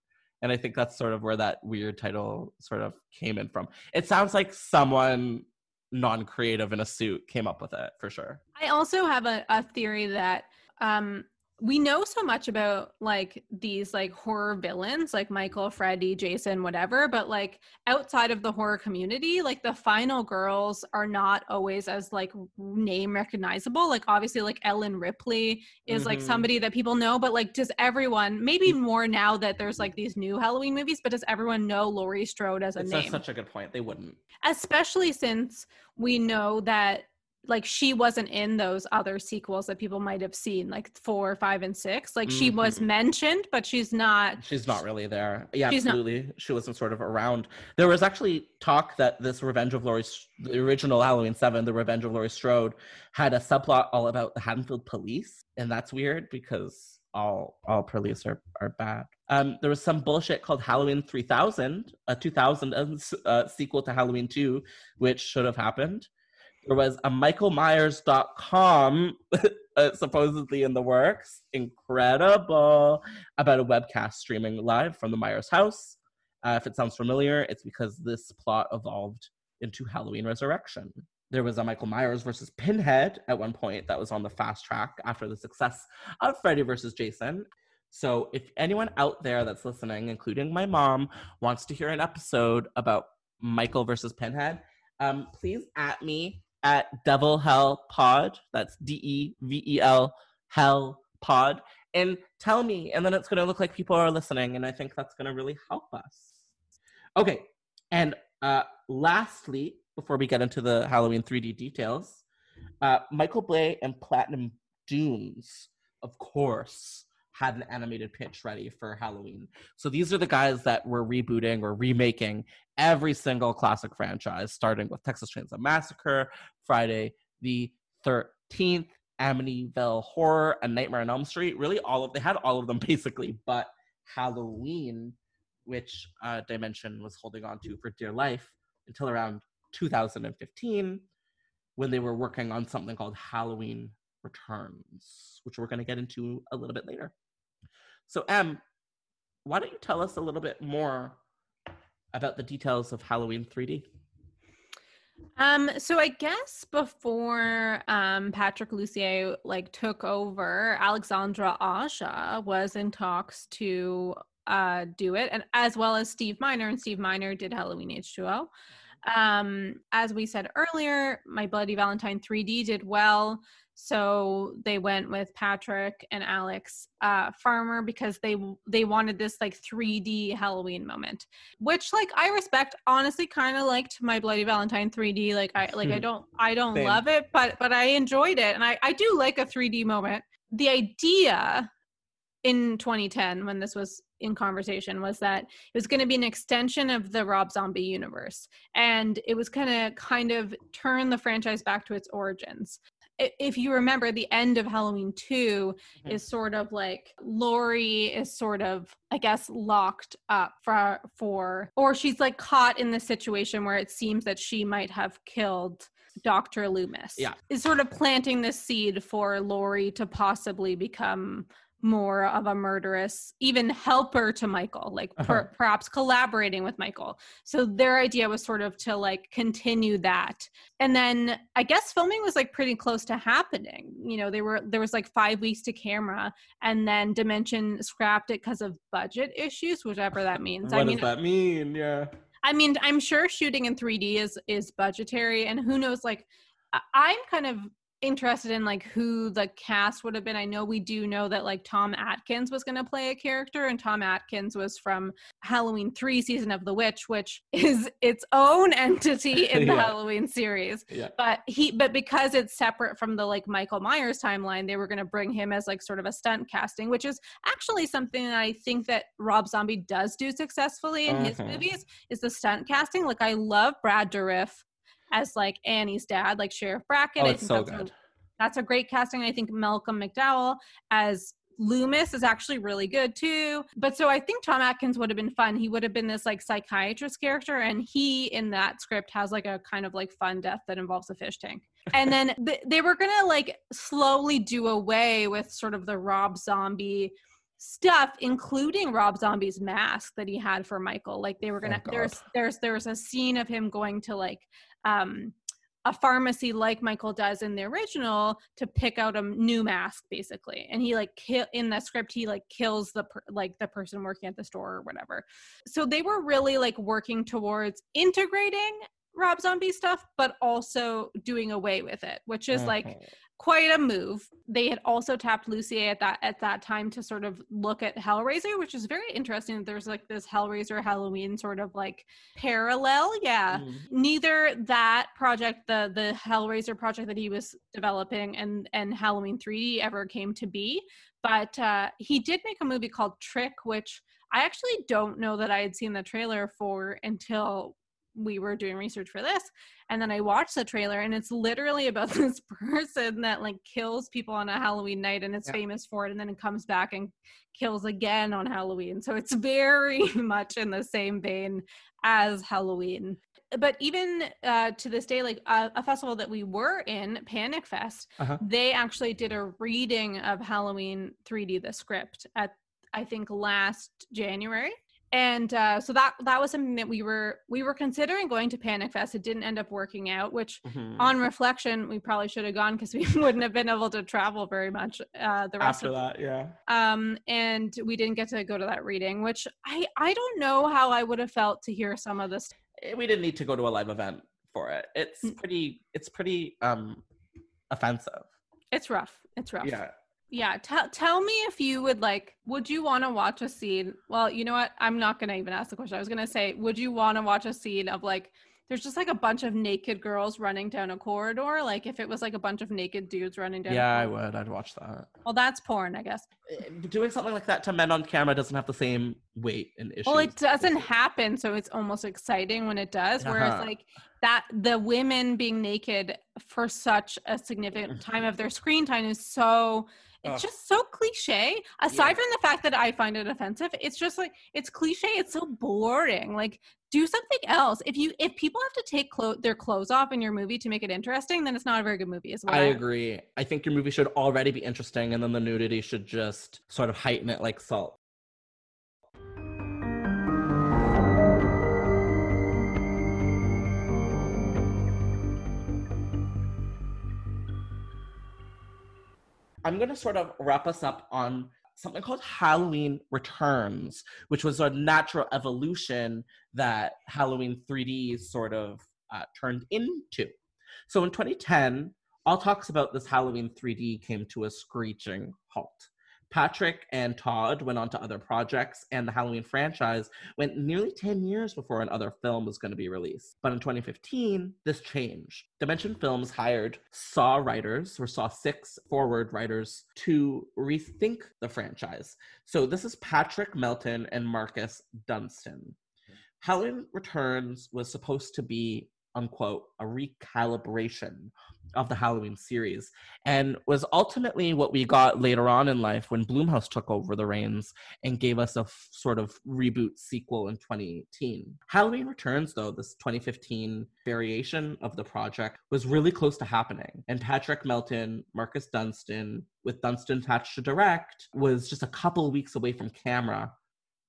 And I think that's sort of where that weird title sort of came in from. It sounds like someone non-creative in a suit came up with it for sure. I also have a, a theory that um we know so much about like these like horror villains like Michael, Freddy, Jason, whatever, but like outside of the horror community, like the final girls are not always as like name recognizable. Like obviously like Ellen Ripley is like Mhm. somebody that people know, but like does everyone maybe more now that there's like these new Halloween movies, but does everyone know Laurie Strode as a It's name? a- such a good point. They wouldn't. especially since we know that like she wasn't in those other sequels that people might have seen like four five and six like she was Mhm. mentioned but she's not She's not really there. Yeah, She's not. absolutely. She wasn't sort of around. There was actually talk that this Revenge of Laurie, the original Halloween 7, The Revenge of Laurie Strode, had a subplot all about the Haddonfield police. And that's weird because all all police are, are bad. Um, there was some bullshit called Halloween 3000, a 2000 uh, sequel to Halloween 2, which should have happened. There was a michaelmyers.com uh, supposedly in the works. Incredible. About a webcast streaming live from the Myers house. Uh, if it sounds familiar, it's because this plot evolved into Halloween Resurrection. There was a Michael Myers versus Pinhead at one point that was on the fast track after the success of Freddy versus Jason. So if anyone out there that's listening, including my mom, wants to hear an episode about Michael versus Pinhead, um, please at me at Devel Hell Pod. That's D E V E L Hell Pod. And tell me, and then it's going to look like people are listening, and I think that's going to really help us. Okay, and uh, lastly, before we get into the Halloween 3D details, uh, Michael Bay and Platinum Dunes, of course, had an animated pitch ready for Halloween. So these are the guys that were rebooting or remaking every single classic franchise, starting with Texas Chainsaw Massacre, Friday the 13th, Amityville Horror, and Nightmare on Elm Street. Really, all of they had all of them basically, but Halloween, which uh, Dimension was holding on to for dear life until around 2015, when they were working on something called Halloween Returns, which we're going to get into a little bit later. So, Em, why don't you tell us a little bit more about the details of Halloween 3D? Um, so I guess before um, Patrick Lussier like took over, Alexandre Aja was in talks to uh, do it, and as well as Steve Miner, and Steve Miner did Halloween H2O. Um, as we said earlier, My Bloody Valentine 3D did well. So they went with Patrick and Alex uh, Farmer because they they wanted this like 3D Halloween moment, which like I respect. Honestly, kind of liked My Bloody Valentine 3D. Like I like I hmm. don't I don't Same. love it, but but I enjoyed it, and I I do like a 3D moment. The idea in 2010 when this was in conversation was that it was going to be an extension of the Rob Zombie universe and it was going to kind of turn the franchise back to its origins if you remember the end of halloween 2 mm-hmm. is sort of like laurie is sort of i guess locked up for for or she's like caught in the situation where it seems that she might have killed dr loomis yeah is sort of planting the seed for laurie to possibly become more of a murderous even helper to michael like uh-huh. perhaps collaborating with michael. So their idea was sort of to like continue that. And then i guess filming was like pretty close to happening. You know they were there was like five weeks to camera and then dimension scrapped it because of budget issues whichever that means. What I does that mean? Yeah. I mean i'm sure shooting in 3d is is budgetary and who knows like i'm kind of interested in like who the cast would have been. I know we do know that like Tom Atkins was going to play a character, and Tom Atkins was from Halloween 3 season of The Witch, which is its own entity in the yeah. Halloween series. Yeah. But he but because it's separate from the like Michael Myers timeline, they were going to bring him as like sort of a stunt casting, which is actually something that I think that Rob Zombie does do successfully in uh-huh. his movies is the stunt casting. Like I love Brad Dourif as like Annie's dad, like Sheriff Brackett. Oh, I think so that's good. A, that's a great casting. I think Malcolm McDowell as Loomis is actually really good too. But so I think Tom Atkins would have been fun. He would have been this like psychiatrist character, and he in that script has like a kind of like fun death that involves a fish tank. And then th- they were gonna like slowly do away with sort of the Rob Zombie stuff including rob zombie's mask that he had for michael like they were gonna oh, there's there's there's a scene of him going to like um a pharmacy like Michael does in the original to pick out a new mask basically. And he like kill in the script he like kills the per- like the person working at the store or whatever. So they were really like working towards integrating Rob Zombie stuff but also doing away with it which is like mm-hmm quite a move. They had also tapped Lussier at that at that time to sort of look at Hellraiser, which is very interesting. There's like this Hellraiser Halloween sort of like parallel. Yeah. Mm. Neither that project, the the Hellraiser project that he was developing and and Halloween 3D ever came to be. But uh, he did make a movie called Trick, which I actually don't know that I had seen the trailer for until we were doing research for this and then i watched the trailer and it's literally about this person that like kills people on a halloween night and it's yeah. famous for it and then it comes back and kills again on halloween so it's very much in the same vein as halloween but even uh, to this day like uh, a festival that we were in panic fest uh-huh. they actually did a reading of halloween 3d the script at I think last January and uh, so that that was something that we were we were considering going to panic fest it didn't end up working out which mm-hmm. on reflection we probably should have gone because we wouldn't have been able to travel very much uh, the rest after of, that yeah um and we didn't get to go to that reading which i i don't know how i would have felt to hear some of this eh, we didn't need to go to a live event for it. It's Mm. pretty. It's pretty um offensive. It's rough. It's rough. Yeah. Yeah. Tell tell me if you would like. Would you want to watch a scene? Well, you know what? I'm not gonna even ask the question. I was gonna say, would you want to watch a scene of like? There's just like a bunch of naked girls running down a corridor. Like if it was like a bunch of naked dudes running down. Yeah, I would. I'd watch that. Well, that's porn, I guess. Uh, Doing something like that to men on camera doesn't have the same weight and issue Well, it doesn't happen, so it's almost exciting when it does. Whereas, Uh-huh. like that, the women being naked for such a significant time of their screen time is so. It's Ugh. just so cliche. Aside Yeah. from the fact that I find it offensive, it's just like it's cliche. It's so boring. Like, do something else. If you if people have to take clo- their clothes off in your movie to make it interesting, then it's not a very good movie. Is what I agree. I think your movie should already be interesting, and then the nudity should just sort of heighten it like salt. I'm going to sort of wrap us up on something called Halloween Returns, which was a natural evolution that Halloween 3D sort of uh, turned into. So in 2010, all talks about this Halloween 3D came to a screeching halt. Patrick and Todd went on to other projects, and the Halloween franchise went nearly 10 years before another film was going to be released. But in 2015, this changed. Dimension Films hired Saw writers, or Saw 6 forward writers, to rethink the franchise. So this is Patrick Melton and Marcus Dunstan. Hmm. Halloween Returns was supposed to be, unquote, a recalibration of the Halloween series and was ultimately what we got later on in life when Blumhouse took over the reins and gave us a f- sort of reboot sequel in 2018. Halloween Returns, though, this 2015 variation of the project, was really close to happening. And Patrick Melton, Marcus Dunstan, with Dunstan attached to direct, was just a couple weeks away from camera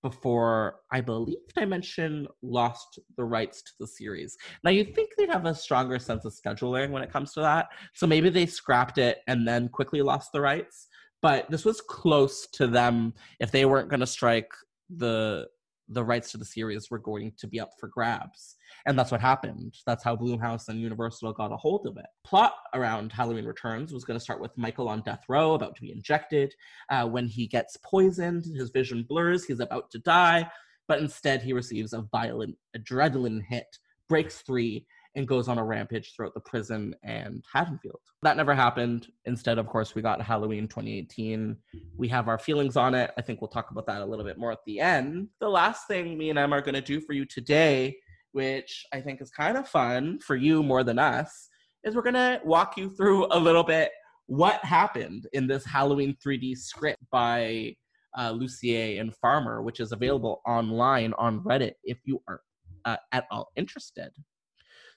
before I believe Dimension lost the rights to the series. Now you'd think they'd have a stronger sense of scheduling when it comes to that. So maybe they scrapped it and then quickly lost the rights. But this was close to them if they weren't gonna strike the the rights to the series were going to be up for grabs. And that's what happened. That's how Blumhouse and Universal got a hold of it. Plot around Halloween Returns was going to start with Michael on death row, about to be injected. Uh, when he gets poisoned, his vision blurs, he's about to die, but instead he receives a violent adrenaline hit, breaks free, and goes on a rampage throughout the prison and Haddonfield. That never happened. Instead, of course, we got Halloween 2018. We have our feelings on it. I think we'll talk about that a little bit more at the end. The last thing me and Em are going to do for you today, which I think is kind of fun for you more than us, is we're to walk you through a little bit what happened in this Halloween 3D script by uh, Lussier and Farmer, which is available online on Reddit if you are uh, at all interested.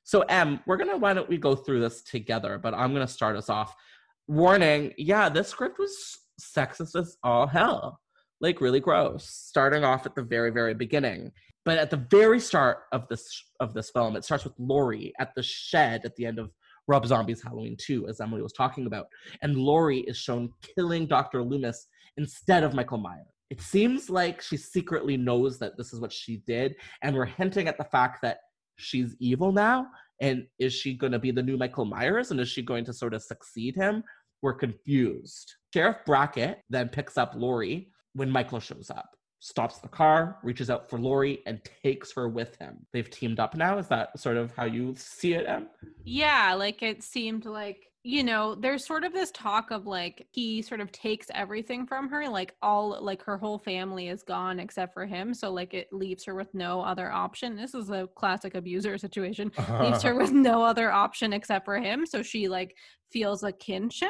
So, Em, we're gonna why don't we go through this together? But I'm gonna start us off. Warning: Yeah, this script was sexist as all hell, like really gross. Starting off at the very, very beginning, but at the very start of this of this film, it starts with Laurie at the shed at the end of Rob Zombie's Halloween 2, as Emily was talking about, and Laurie is shown killing Dr. Loomis instead of Michael Myers. It seems like she secretly knows that this is what she did, and we're hinting at the fact that she's evil now. And is she going to be the new Michael Myers? And is she going to sort of succeed him? We're confused. Sheriff Brackett then picks up Laurie when Michael shows up, stops the car, reaches out for Laurie, and takes her with him. They've teamed up now. Is that sort of how you see it, Em? Yeah, like it seemed like, you know, there's sort of this talk of like he sort of takes everything from her, like all like her whole family is gone except for him. So like it leaves her with no other option. This is a classic abuser situation. leaves her with no other option except for him. So she like feels a kinship.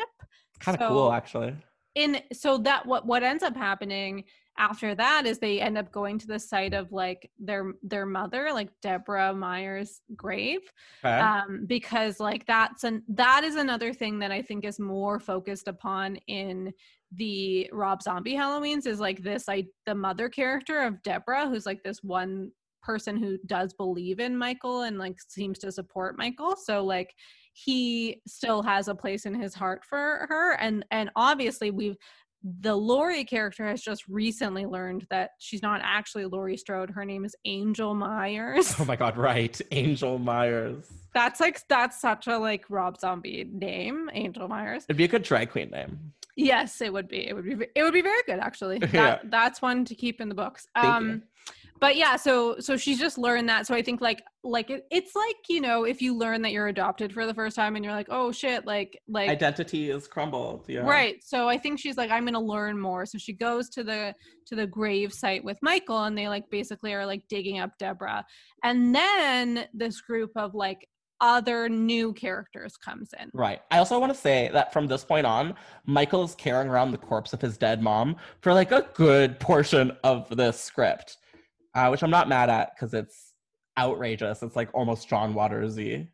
Kind of So- cool, actually. in so that what what ends up happening after that is they end up going to the site of like their their mother like deborah myers grave Okay. um because like that's an that is another thing that i think is more focused upon in the rob zombie halloweens is like this like the mother character of deborah who's like this one person who does believe in michael and like seems to support michael so like he still has a place in his heart for her and and obviously we've the Laurie character has just recently learned that she's not actually Laurie Strode. Her name is Angel Myers. Oh my god, right. Angel Myers. That's like that's such a like Rob Zombie name, Angel Myers. It'd be a good drag queen name. Yes, it would be. It would be. It would be very good, actually. That, Yeah. That's one to keep in the books. Thank um, you. But yeah, so so she's just learned that. So I think like like it, it's like you know if you learn that you're adopted for the first time and you're like oh shit like like Identity is crumbled. Yeah. right. So I think she's like I'm gonna learn more. So she goes to the to the grave site with Michael and they like basically are like digging up Deborah, and then this group of like other new characters comes in. Right. I also want to say that from this point on, Michael is carrying around the corpse of his dead mom for like a good portion of this script, uh, which I'm not mad at because it's outrageous. It's like almost John Watersy.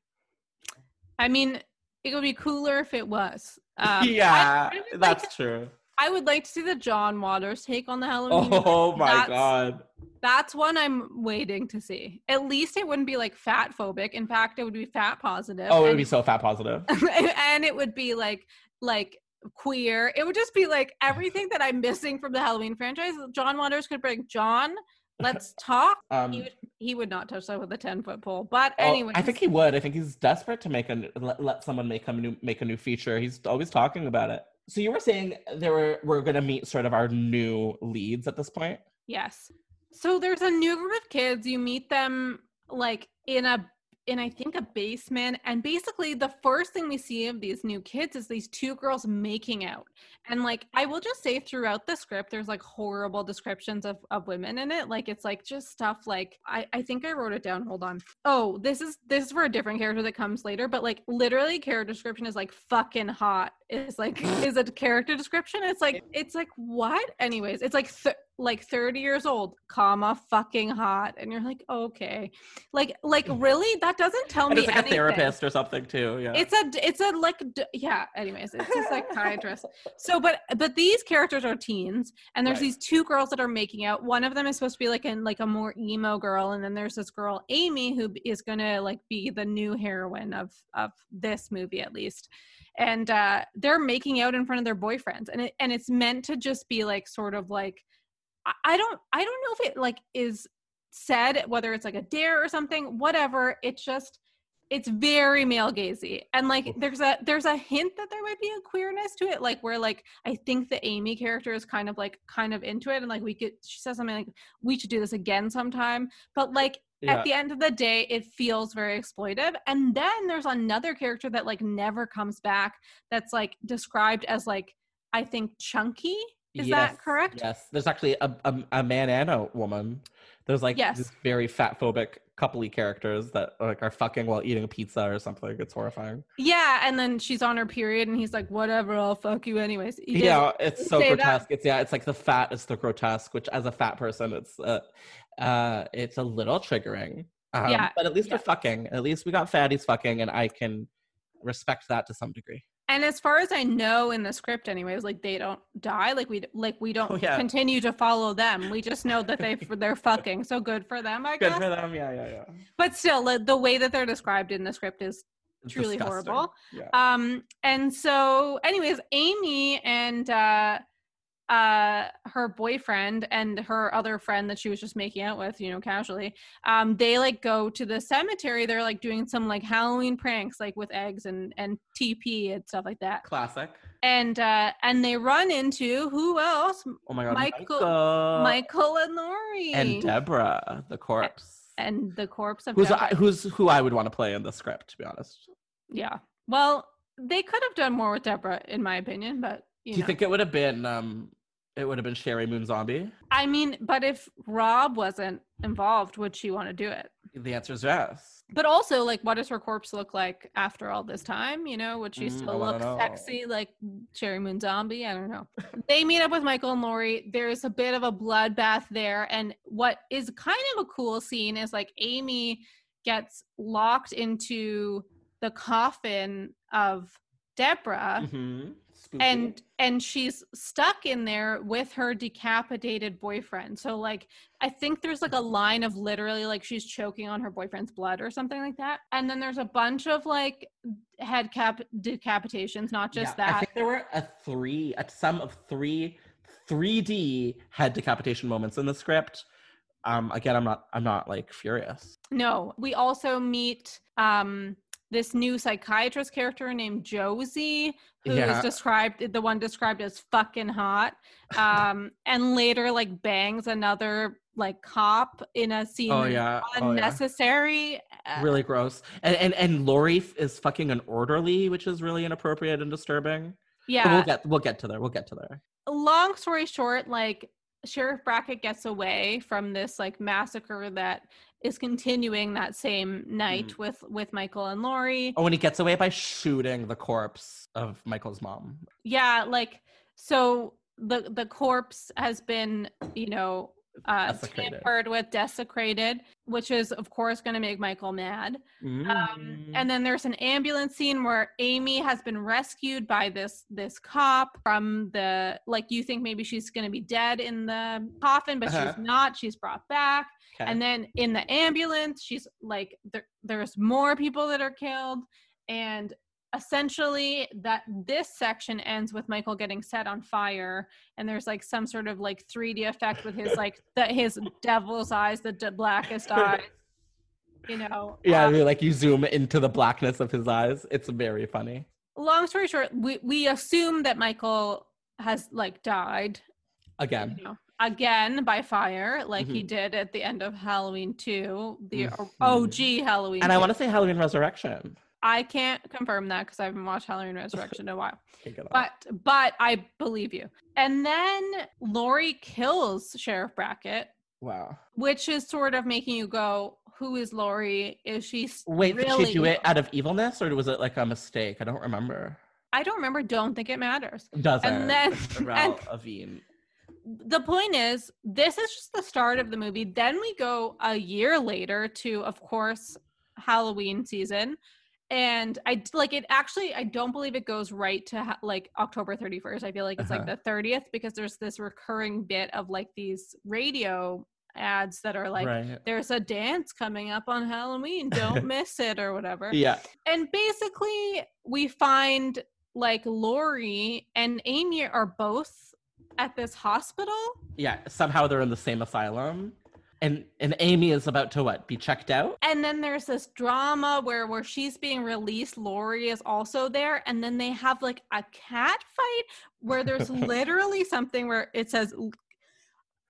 I mean, it would be cooler if it was. Um, yeah, I- I would like that's true. I would like to see the John Waters take on the Halloween. Oh my That's- god. That's one I'm waiting to see. At least it wouldn't be like fat phobic. In fact, it would be fat positive. Oh, it would and- be so fat positive. and it would be like like queer. It would just be like everything that I'm missing from the Halloween franchise. John Waters could bring John. Let's talk. Um, He would he would not touch that with a ten foot pole. But oh, anyway, I think he would. I think he's desperate to make a let, let someone make a new make a new feature. He's always talking about it. So you were saying there were we're gonna meet sort of our new leads at this point. Yes. So there's a new group of kids. You meet them like in a in I think a basement and basically the first thing we see of these new kids is these two girls making out. And like I will just say throughout the script there's like horrible descriptions of of women in it. Like it's like just stuff like I I think I wrote it down. Hold on. Oh, this is this is for a different character that comes later, but like literally character description is like fucking hot. Is like is a character description. It's like it's like what? Anyways, it's like th- like 30 years old, comma fucking hot, and you're like okay, like like really that doesn't tell And me it's like anything. a therapist or something too. Yeah. It's a it's a like d- yeah. Anyways, it's a psychiatrist. So, but but these characters are teens, and there's Right. these two girls that are making out. One of them is supposed to be like an like a more emo girl, and then there's this girl Amy who is gonna like be the new heroine of of this movie at least. And uh, they're making out in front of their boyfriends, and it and it's meant to just be like sort of like I- don't I don't know if it like is said whether it's like a dare or something whatever it's just it's very male gazy and like there's a there's a hint that there might be a queerness to it like where like i think the amy character is kind of like kind of into it and like we could she says something like we should do this again sometime. But like Yeah. at the end of the day it feels very exploitive. And then there's another character that like never comes back that's like described as like i think chunky is that Yes, correct Yes. There's actually a, a, a man and a woman. There's like Yes. these very fat phobic coupley characters that like are fucking while eating a pizza or something. It's horrifying. Yeah, and then she's on her period, and he's like, "Whatever, I'll fuck you anyways." He yeah, it's so say that. grotesque. It's yeah, it's like the fat is the grotesque, which as a fat person, it's uh, uh it's a little triggering. Um, Yeah, but at least yeah. they're fucking. At least we got fatties fucking, and I can respect that to some degree. And as far as I know in the script, anyways, like they don't die. Like we like we don't Oh, yeah. continue to follow them. We just know that they they're fucking. So good for them, I Good guess. for them. Yeah, yeah, yeah. But still, like, the way that they're described in the script is It's truly disgusting. horrible. Yeah. Um, and so, anyways, Amy and uh, uh, her boyfriend and her other friend that she was just making out with, you know, casually, um, they like go to the cemetery. They're like doing some like Halloween pranks, like with eggs and and TP and stuff like that. Classic. And uh, and they run into who else? Oh my god, Michael- Michael, Michael and Laurie, and Deborah, the corpse. and the corpse of who's Deborah. I, who's who I would want to play in the script, to be honest. yeah. Well, they could have done more with Deborah, in my opinion, but you Do you know. think it would have been um it would have been Sheri Moon Zombie? I mean, but if Rob wasn't involved, would she want to do it? The answer is yes. But also, like, what does her corpse look like after all this time? You know, would she Mm, still look know. sexy like Sheri Moon Zombie? I don't know. they meet up with Michael and Laurie. There's a bit of a bloodbath there. And what is kind of a cool scene is like Amy gets locked into the coffin of Deborah Mhm. Spooky. And and she's stuck in there with her decapitated boyfriend so like i think there's like a line of literally like she's choking on her boyfriend's blood or something like that and then there's a bunch of like head cap decapitations, not just Yeah, I that. think there were a three, a sum of three 3D head decapitation moments in the script. Um, again, I'm not, I'm not like furious. No, we also meet um this new psychiatrist character named Josie, who is Yeah. described the one described as fucking hot, um, and later like bangs another like cop in a scene Oh is yeah, oh, yeah. unnecessary. Uh, really gross. And and and Laurie is fucking an orderly, which is really inappropriate and disturbing. But yeah. we'll get, we'll get to there. We'll get to there. long story short, like Sheriff Brackett gets away from this like massacre that is continuing that same night mm-hmm. with with Michael and Laurie. Oh, and he gets away by shooting the corpse of Michael's mom. Yeah, like so the the corpse has been, you know, uh tampered with, desecrated, which is of course going to make Michael mad. Um, Mm. and then there's an ambulance scene where Amy has been rescued by this this cop from the like you think maybe she's going to be dead in the coffin, but Uh-huh. she's not. She's brought back, Okay. and then in the ambulance, she's like there, there's more people that are killed, and essentially that this section ends with Michael getting set on fire, and there's like some sort of like 3D effect with his like the his devil's eyes, the blackest eyes. You know, yeah, um, like you zoom into the blackness of his eyes. It's very funny. long story short, we we assume that Michael has like died Again. you know, again by fire, like he Mhm. did at the end of Halloween two, the Mhm. OG Halloween. And I want to say Halloween Resurrection. I can't confirm that because I haven't watched Halloween Resurrection in a while, Take it off. but but I believe you. And then Laurie kills Sheriff Brackett, wow. which is sort of making you go, "Who is Laurie? Is she s- Wait, did she do it out of evilness or was it like a mistake? I don't remember. I don't remember. Don't think it matters. Doesn't. And then- Ralph Avine. the point is this is just the start of the movie then we go a year later to of course halloween season and i like it actually i don't believe it goes right to ha- like october 31st i feel like it's like Uh-huh. the 30th because there's this recurring bit of like these radio ads that are like right. there's a dance coming up on halloween don't miss it or whatever Yeah. and basically we find like laurie and amy are both at this hospital Yeah. Somehow they're in the same asylum. And and Amy is about to what? Be checked out? and then there's this drama where where she's being released laurie is also there and then they have like a cat fight where there's literally something where it says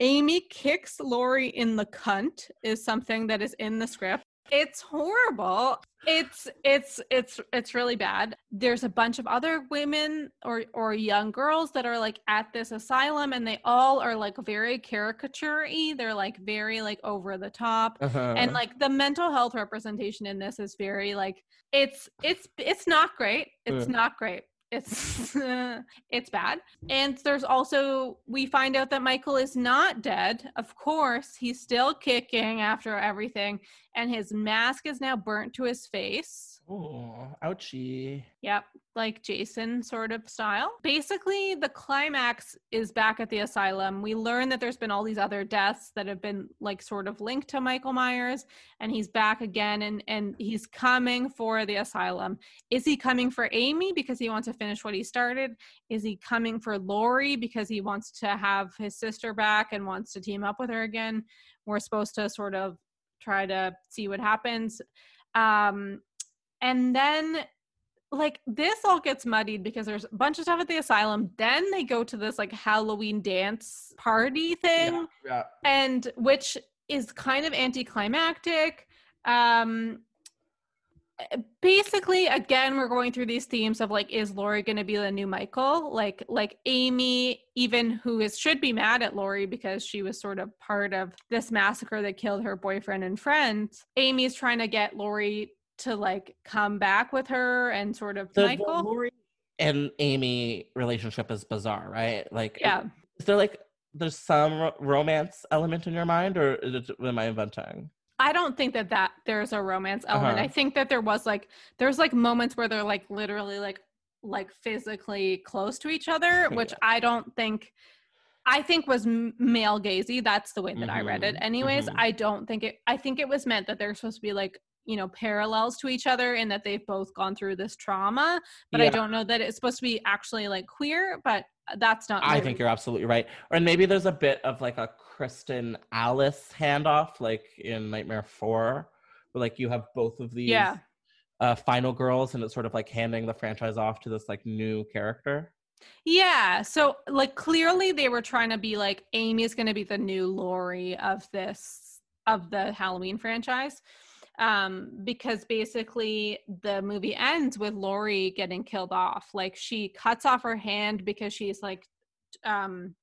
amy kicks laurie in the cunt is something that is in the script it's horrible. It's it's it's it's really bad. There's a bunch of other women or or young girls that are like at this asylum and they all are like very caricature-y. They're like very like over the top. Uh-huh. and like the mental health representation in this is very like it's it's it's not great. It's Uh. not great. It's it's bad. And there's also we find out that michael is not dead. Of course he's still kicking after everything and his mask is now burnt to his face Oh, ouchie. Yep, like Jason sort of style. Basically, the climax is back at the asylum. We learn that there's been all these other deaths that have been like sort of linked to Michael Myers, and he's back again and and he's coming for the asylum. Is he coming for Amy because he wants to finish what he started? Is he coming for Laurie because he wants to have his sister back and wants to team up with her again? We're supposed to sort of try to see what happens. Um and then like this all gets muddied because there's a bunch of stuff at the asylum then they go to this like halloween dance party thing Yeah, yeah. and which is kind of anticlimactic um basically again we're going through these themes of like is Laurie going to be the new Michael like like Amy even who is should be mad at Laurie because she was sort of part of this massacre that killed her boyfriend and friends Amy's trying to get Laurie to like come back with her and sort of The, the Michael Laurie and Amy relationship is bizarre, right? Like, yeah is there like there's some ro- romance element in your mind, or is it, am I inventing? I don't think that that there's a romance element. Uh-huh. I think that there was like there's like moments where they're like literally like like physically close to each other, which I don't think I think was male gazy. That's the way that I read it. Mhm, Anyways, mhm. I don't think it I think it was meant that they're supposed to be like you know parallels to each other in that they've both gone through this trauma but Yeah. i don't know that it's supposed to be actually like queer but that's not I think you're absolutely right. Or maybe there's a bit of like a Kristen Alice handoff, like in Nightmare Four, where like you have both of these Yeah. uh, final girls, and it's sort of like handing the franchise off to this like new character. Yeah. So like clearly they were trying to be like Amy is going to be the new Laurie of this of the Halloween franchise. Um because basically the movie ends with Laurie getting killed off. Like she cuts off her hand because she's like um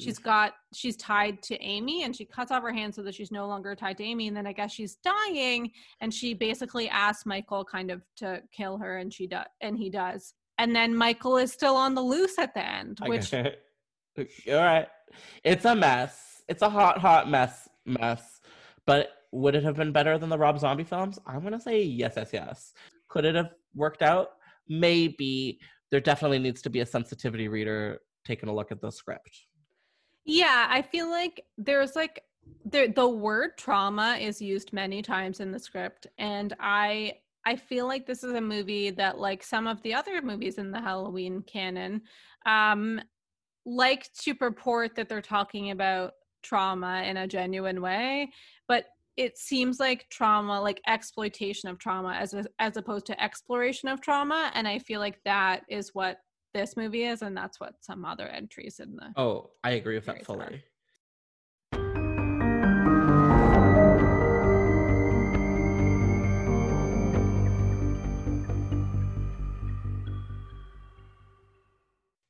she's got she's tied to Amy and she cuts off her hand so that she's no longer tied to Amy and then I guess she's dying and she basically asks Michael kind of to kill her and she does and he does. And then Michael is still on the loose at the end, which. All right, it's a mess. It's a hot, hot mess. Mess. But would it have been better than the Rob Zombie films? I'm gonna say yes, yes, yes. Could it have worked out? Maybe. There definitely needs to be a sensitivity reader taking a look at the script. Yeah, I feel like there's like the the word trauma is used many times in the script and I I feel like this is a movie that like some of the other movies in the Halloween canon um like to purport that they're talking about trauma in a genuine way, but it seems like trauma like exploitation of trauma as as opposed to exploration of trauma and I feel like that is what this movie is and that's what some other entries in the Oh, I agree with that fully.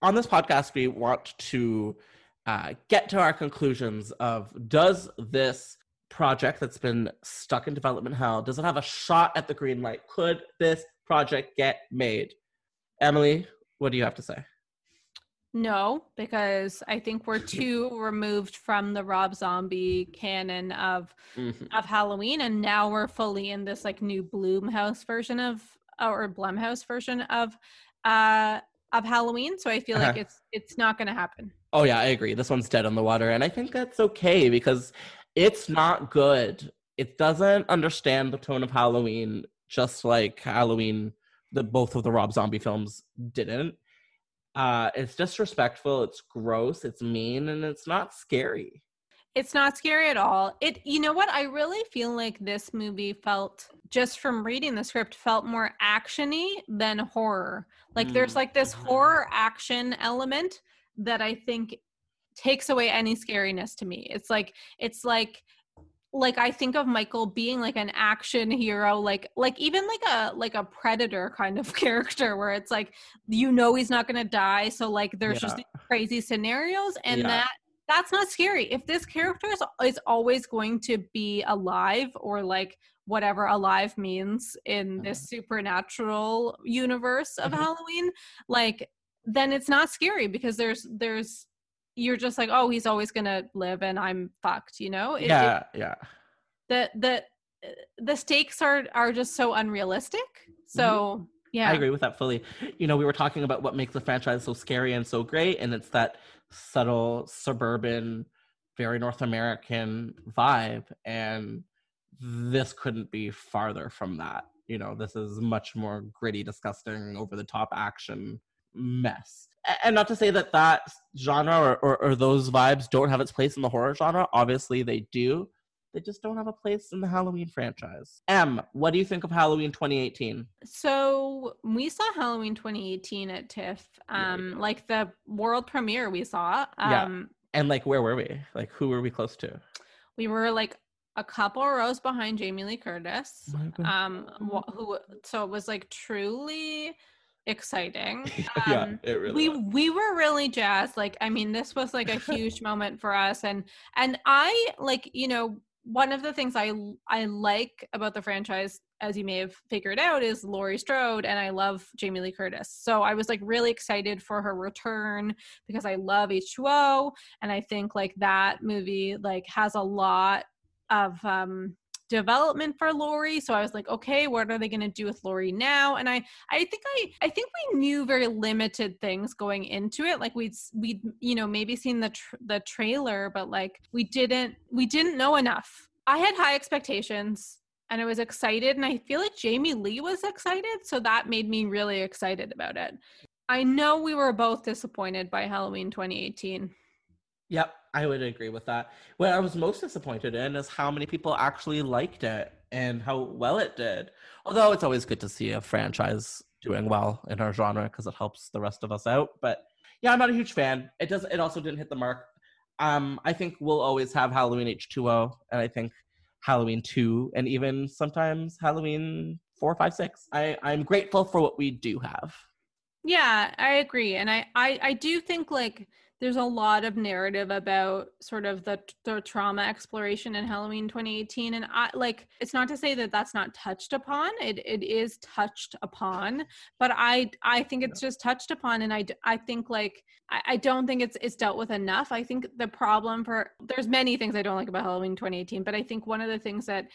On this podcast, we want to uh, get to our conclusions of does this project that's been stuck in development hell does it have a shot at the green light? Could this project get made? Emily, what do you have to say? No, because I think we're too removed from the Rob Zombie canon of Mhm. of Halloween, and now we're fully in this like new Bloomhouse version of or Blumhouse version of uh of Halloween. So I feel like Uh-huh. it's it's not going to happen. Oh yeah, I agree. This one's dead on the water, and I think that's okay because it's not good. It doesn't understand the tone of Halloween, just like Halloween, the both of the Rob Zombie films didn't. Uh, it's disrespectful. It's gross. It's mean, and it's not scary. It's not scary at all. It you know what? I really feel like this movie felt just from reading the script felt more actiony than horror. Like there's Mm. like this horror action element that I think takes away any scariness to me. It's like it's like like I think of Michael being like an action hero, like like even like a like a predator kind of character where it's like you know he's not gonna die. So like there's just Yeah. these crazy scenarios and Yeah. that that's not scary. If this character is, is always going to be alive or like whatever alive means in this supernatural universe of Mhm. Halloween, like then it's not scary because there's there's you're just like oh he's always gonna live and I'm fucked, you know? It- it- yeah, yeah. the the the stakes are are just so unrealistic. So yeah, Mm-hmm. I agree with that fully. You know, we were talking about what makes the franchise so scary and so great, and it's that subtle suburban, very North American vibe. And this couldn't be farther from that. You know, this is much more gritty, disgusting, over the top action mess. And not to say that that genre or, or, or those vibes don't have its place in the horror genre. Obviously, they do. They just don't have a place in the Halloween franchise. M, what do you think of Halloween 2018? So we saw Halloween 2018 at TIFF, um, did. like the world premiere we saw. Yeah. Um, And like, where were we? Like, who were we close to? we were like a couple rows behind Jamie Lee Curtis. Um, wh- who? So it was like truly exciting. yeah, Um, it really. we was. we were really jazzed like i mean this was like a huge moment for us and and i like you know one of the things i i like about the franchise as you may have figured out is laurie strode and i love jamie lee curtis so i was like really excited for her return because i love h2o and i think like that movie like has a lot of um development for Laurie. So I was like, okay, what are they going to do with Laurie now? And I, I think I, I think we knew very limited things going into it. Like we'd, we'd, you know, maybe seen the tr- the trailer, but like we didn't, we didn't know enough. I had high expectations. and I was excited and I feel like Jamie Lee was excited, so that made me really excited about it. I know we were both disappointed by Halloween 2018. Yep, I would agree with that. What I was most disappointed in is how many people actually liked it and how well it did. Although it's always good to see a franchise doing well in our genre because it helps the rest of us out. But yeah, I'm not a huge fan. It does. It also didn't hit the mark. Um, I think we'll always have Halloween H2O, and I think Halloween two, and even sometimes Halloween four, five, six. I I'm grateful for what we do have. Yeah, I agree, and I I I do think like there's a lot of narrative about sort of the the trauma exploration in Halloween 2018 and I like it's not to say that that's not touched upon it it is touched upon but I I think it's just touched upon and I I think like I, I don't think it's it's dealt with enough. I think the problem for there's many things I don't like about Halloween 2018 but I think one of the things that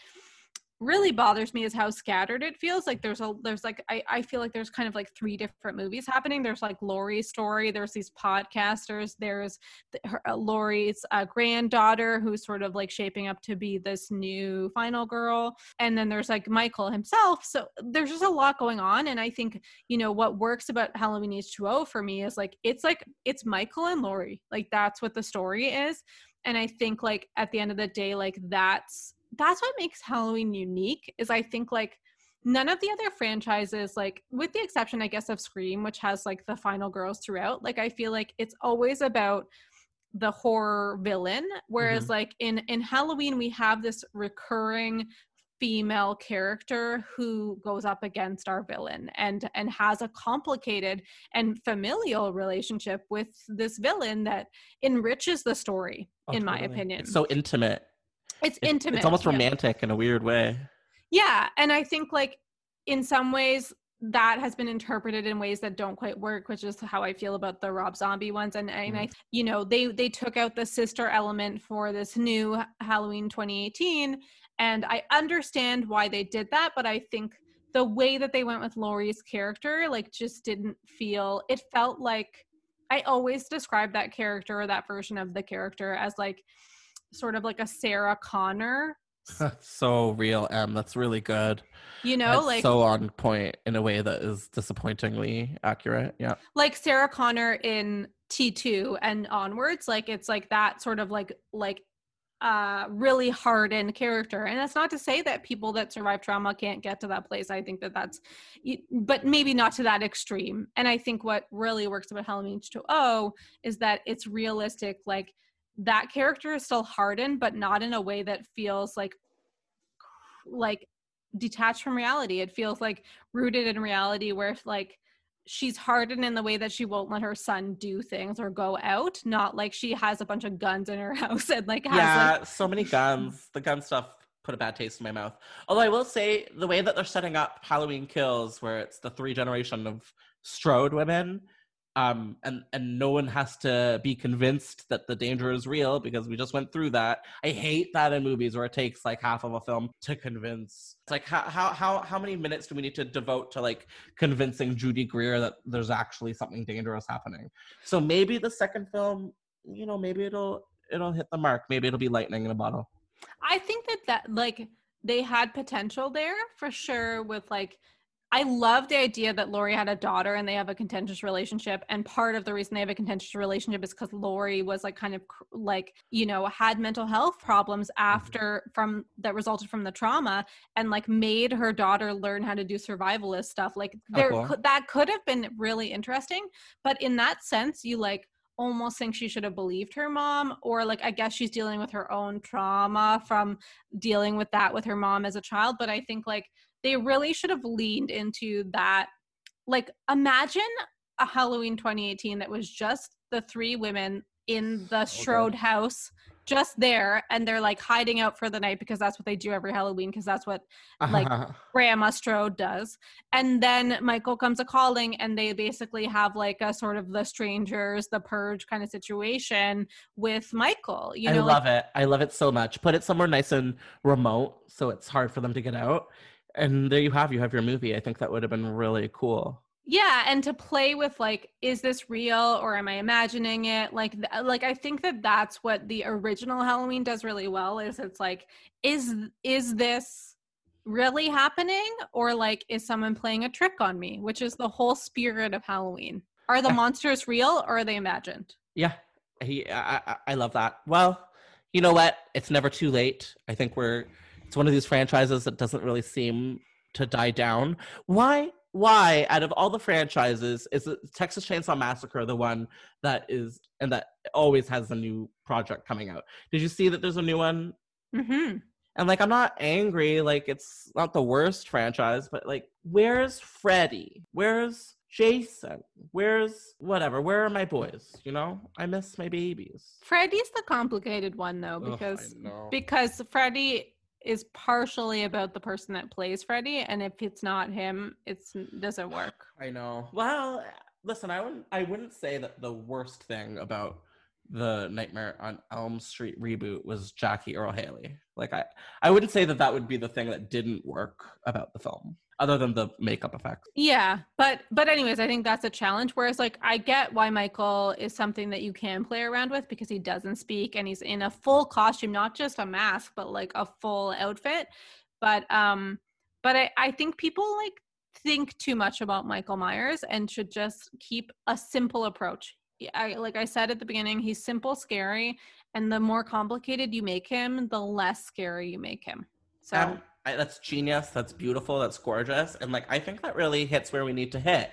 really bothers me is how scattered it feels like there's a there's like I, I feel like there's kind of like three different movies happening. There's like Laurie's story there's these podcasters there's the, her, uh, Laurie's uh, granddaughter who's sort of like shaping up to be this new final girl and then there's like Michael himself. So there's just a lot going on and I think you know what works about Halloween H2O for me is like it's like it's Michael and Laurie like that's what the story is and I think like at the end of the day like that's that's what makes Halloween unique is I think like none of the other franchises like with the exception I guess of Scream which has like the final girls throughout like I feel like it's always about the horror villain whereas mm-hmm. like in in Halloween we have this recurring female character who goes up against our villain and and has a complicated and familial relationship with this villain that enriches the story oh, in totally. my opinion it's so intimate it's, intimate. It's almost romantic in a weird way. Yeah, and I think like in some ways that has been interpreted in ways that don't quite work which is how i feel about the rob zombie ones and, and mm. i you know they they took out the sister element for this new halloween 2018 and i understand why they did that but i think the way that they went with laurie's character like just didn't feel it felt like i always describe that character or that version of the character as like sort of like a Sarah Connor. That's so real, Em. That's really good. You know, That's like so on point in a way that is disappointingly accurate. Yeah. Like Sarah Connor in T2 and onwards. Like it's like that sort of like like uh really hardened character and that's not to say that people that survive trauma can't get to that place i think that that's but maybe not to that extreme and i think what really works about halloween h2o is that it's realistic like that character is still hardened but not in a way that feels like like detached from reality. It feels like rooted in reality where like she's hardened in the way that she won't let her son do things or go out not like she has a bunch of guns in her house and like has, yeah like, so many guns. The gun stuff put a bad taste in my mouth. Although i will say the way that they're setting up halloween kills where it's the three generation of strode women um, and and no one has to be convinced that the danger is real because we just went through that. I hate that in movies where it takes like half of a film to convince. It's like how how how how many minutes do we need to devote to like convincing Judy Greer that there's actually something dangerous happening? So maybe the second film, you know, maybe it'll it'll hit the mark. Maybe it'll be lightning in a bottle. I think that that like they had potential there for sure with like I love the idea that Laurie had a daughter and they have a contentious relationship. And part of the reason they have a contentious relationship is because Laurie was like kind of like, you know, had mental health problems mm-hmm. after from that resulted from the trauma and like made her daughter learn how to do survivalist stuff. Like there oh, cool. that could have been really interesting. But in that sense, you like almost think she should have believed her mom or like i guess she's dealing with her own trauma from dealing with that with her mom as a child but i think like they really should have leaned into that. Like, imagine a Halloween 2018 that was just the three women in the oh, Strode okay. house just there and they're like hiding out for the night because that's what they do every Halloween because that's what like Grandma Strode does. And then Michael comes a calling and they basically have like a sort of the strangers, the purge kind of situation with Michael. You know, I love like- it. I love it so much. Put it somewhere nice and remote so it's hard for them to get out and there you have you have your movie i think that would have been really cool yeah and to play with like is this real or am i imagining it like th- like i think that that's what the original halloween does really well is it's like is is this really happening or like is someone playing a trick on me, which is the whole spirit of Halloween. Are the monsters real or are they imagined? Yeah, he. I, I, I love that. Well, you know what? It's never too late. I think we're. It's one of these franchises that doesn't really seem to die down. Why? Why? Out of all the franchises, is it Texas Chainsaw Massacre the one that is and that always has a new project coming out? Did you see that there's a new one? Mm-hmm. And like, I'm not angry. Like, it's not the worst franchise, but like, where's Freddy? Where's Jason? Where's whatever? Where are my boys? You know, I miss my babies. Freddy's the complicated one though, because know. because Freddy is partially about the person that plays Freddy, and if it's not him, it's doesn't work. I know. Well, listen, I wouldn't. I wouldn't say that the worst thing about the Nightmare on Elm Street reboot was Jackie Earle Haley. Like, I, I wouldn't say that that would be the thing that didn't work about the film, other than the makeup effects. Yeah, but but anyways, I think that's a challenge. Whereas like I get why Michael is something that you can play around with because he doesn't speak and he's in a full costume, not just a mask, but like a full outfit. But um, but I I think people like think too much about Michael Myers and should just keep a simple approach. I like I said at the beginning, he's simple, scary, and the more complicated you make him, the less scary you make him. So Um, I, that's genius. That's beautiful. That's gorgeous. And like, I think that really hits where we need to hit.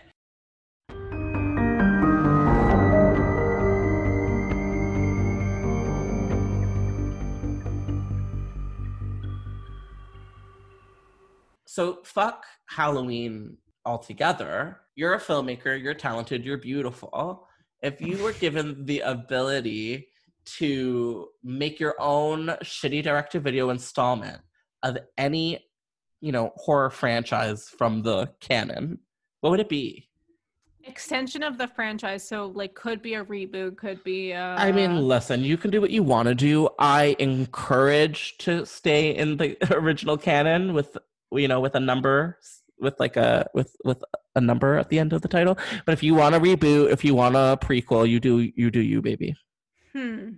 So fuck Halloween altogether. You're a filmmaker. You're talented. You're beautiful. If you were given the ability to make your own shitty direct-to-video installment of any you know horror franchise from the canon what would it be? Extension of the franchise so like could be a reboot could be uh i mean listen you can do what you want to do. I encourage to stay in the original canon with you know with a number with like a with with a number at the end of the title. But if you want to reboot if you want a prequel you do you do you baby. Hmm.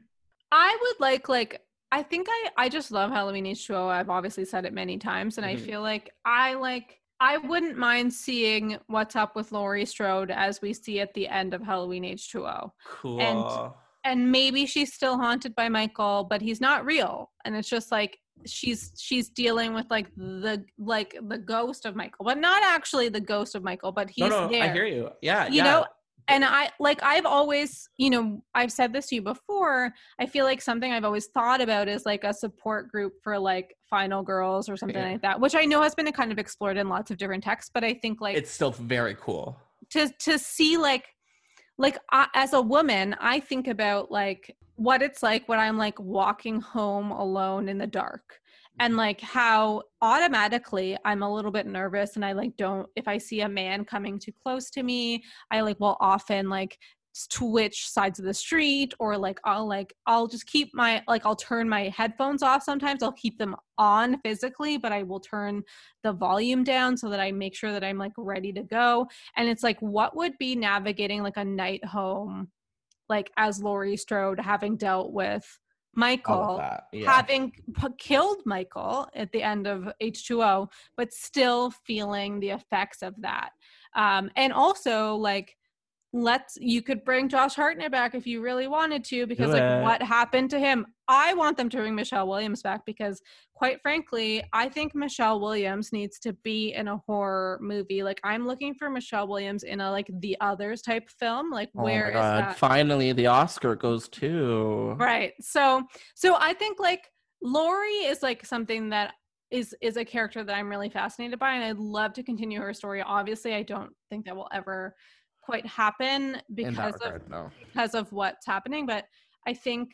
I would like like i think i i just love halloween h2o i've obviously said it many times and Mhm. i feel like i like i wouldn't mind seeing what's up with laurie strode as we see at the end of halloween h2o cool and maybe she's still haunted by Michael, but he's not real. And it's just like she's she's dealing with like the like the ghost of Michael, but not actually the ghost of Michael, but he's no no there. i hear you yeah You yeah. know, And I like I've always, you know, I've said this to you before. I feel like something I've always thought about is like a support group for like final girls or something Yeah. like that, which I know has been kind of explored in lots of different texts, but I think like it's still very cool to to see like like I, as a woman i think about like what it's like when i'm like walking home alone in the dark and like how automatically i'm a little bit nervous and i like don't if i see a man coming too close to me i like will often like switch sides of the street or like i'll like i'll just keep my like i'll turn my headphones off sometimes. I'll keep them on physically but i will turn the volume down so that i make sure that i'm like ready to go. And it's like what would be navigating like a night home like as laurie strode having dealt with michael yeah. having p- killed michael at the end of h2o but still feeling the effects of that. Um and also like let's you could bring josh hartnett back if you really wanted to because Do like it. what happened to him i want them to bring michelle williams back because quite frankly i think michelle williams needs to be in a horror movie. Like i'm looking for michelle williams in a like the others type film. Like oh where my is that? Finally the oscar goes to right. So so i think like laurie is like something that is is a character that i'm really fascinated by and i'd love to continue her story. Obviously i don't think that will ever quite happen because that of no. because of what's happening but i think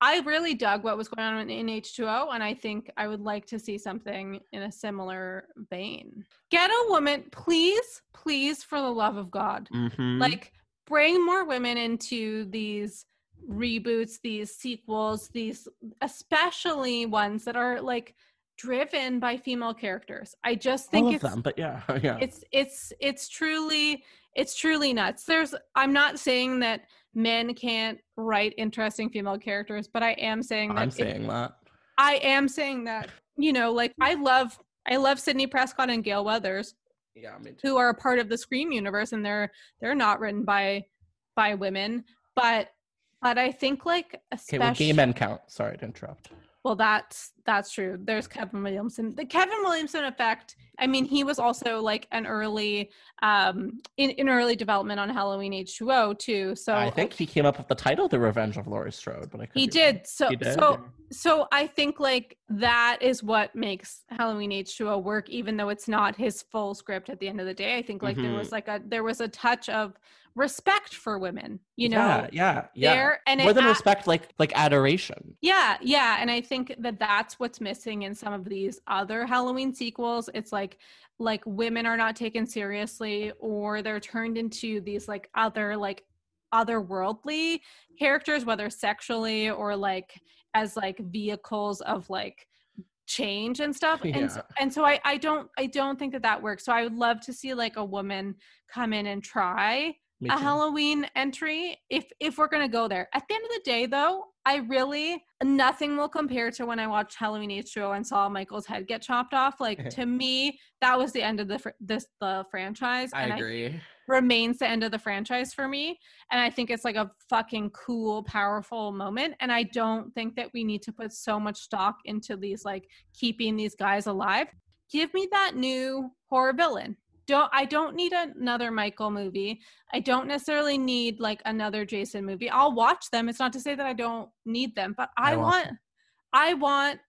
i really dug what was going on in, in h2o and i think i would like to see something in a similar vein. Get a woman please please for the love of god. Mhm. like bring more women into these reboots these sequels these especially ones that are like driven by female characters. I just think all of it's them but yeah yeah. it's it's it's truly it's truly nuts. There's i'm not saying that men can't write interesting female characters but i am saying that i'm saying that I am saying that, you know, like I love I love Sidney Prescott and Gale Weathers. Yeah. Who are a part of the Scream universe, and they're they're not written by by women, but but I think like especially okay, well, gay men count. Sorry to interrupt. Well, that's that's true. There's Kevin Williamson. The Kevin Williamson effect. I mean, he was also like an early, um, in, in early development on Halloween H2O too. So I think he came up with the title, The Revenge of Laurie Strode. But I he did. So he did. so so I think like that is what makes Halloween H2O work, even though it's not his full script. At the end of the day, I think like mm-hmm. there was like a there was a touch of respect for women you know yeah yeah yeah there, and more than respect like like adoration yeah yeah and i think that that's what's missing in some of these other halloween sequels it's like like women are not taken seriously or they're turned into these like other like otherworldly characters whether sexually or like as like vehicles of like change and stuff yeah. and so, and so I I don't I don't think that that works so I would love to see like a woman come in and try a Halloween entry if if we're gonna go there. At the end of the day, though, I really nothing will compare to when I watched Halloween H2O and saw Michael's head get chopped off. Like to me, that was the end of the fr- this the franchise. I agree. I, remains the end of the franchise for me, and I think it's like a fucking cool, powerful moment. And I don't think that we need to put so much stock into these like keeping these guys alive. Give me that new horror villain don't I don't need another Michael movie. I don't necessarily need like another Jason movie. I'll watch them. It's not to say that I don't need them, but I, I want, I want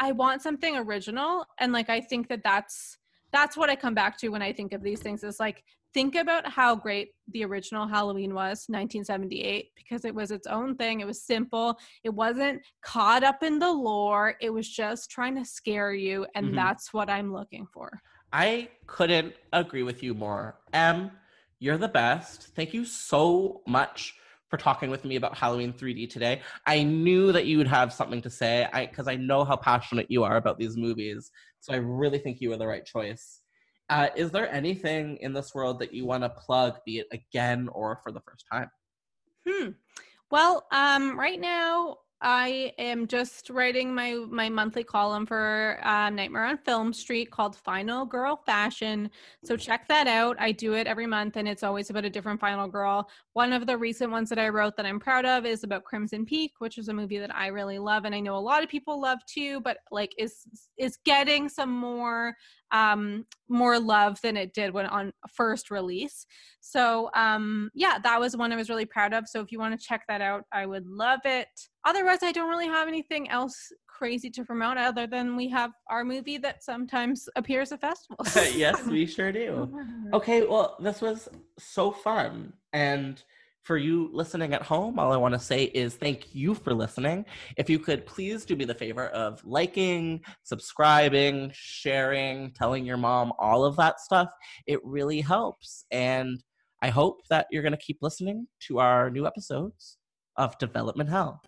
I want something original and like I think that that's that's what I come back to when I think of these things is like think about how great the original Halloween was 1978 because it was its own thing. It was simple. It wasn't caught up in the lore. It was just trying to scare you and mm-hmm. that's what I'm looking for. I couldn't agree with you more. Em, you're the best. Thank you so much for talking with me about Halloween 3D today. I knew that you would have something to say because I, I, know how passionate you are about these movies. So I really think you were the right choice. Uh, is there anything in this world that you want to plug, be it again or for the first time? Hmm. Well, um, right now I am just writing my my monthly column for uh, Nightmare on Film Street called Final Girl Fashion. So check that out. I do it every month, and it's always about a different final girl. One of the recent ones that I wrote that I'm proud of is about Crimson Peak, which is a movie that I really love, and I know a lot of people love too. But like, is is getting some more um, more love than it did when on first release. So um, yeah, that was one I was really proud of. So if you want to check that out, I would love it. Otherwise, I don't really have anything else crazy to promote other than we have our movie that sometimes appears at festivals. yes, we sure do. Okay, well, this was so fun and for you listening at home, all I want to say is thank you for listening. If you could please do me the favor of liking, subscribing, sharing, telling your mom, all of that stuff, it really helps. And I hope that you're going to keep listening to our new episodes of Development Hell.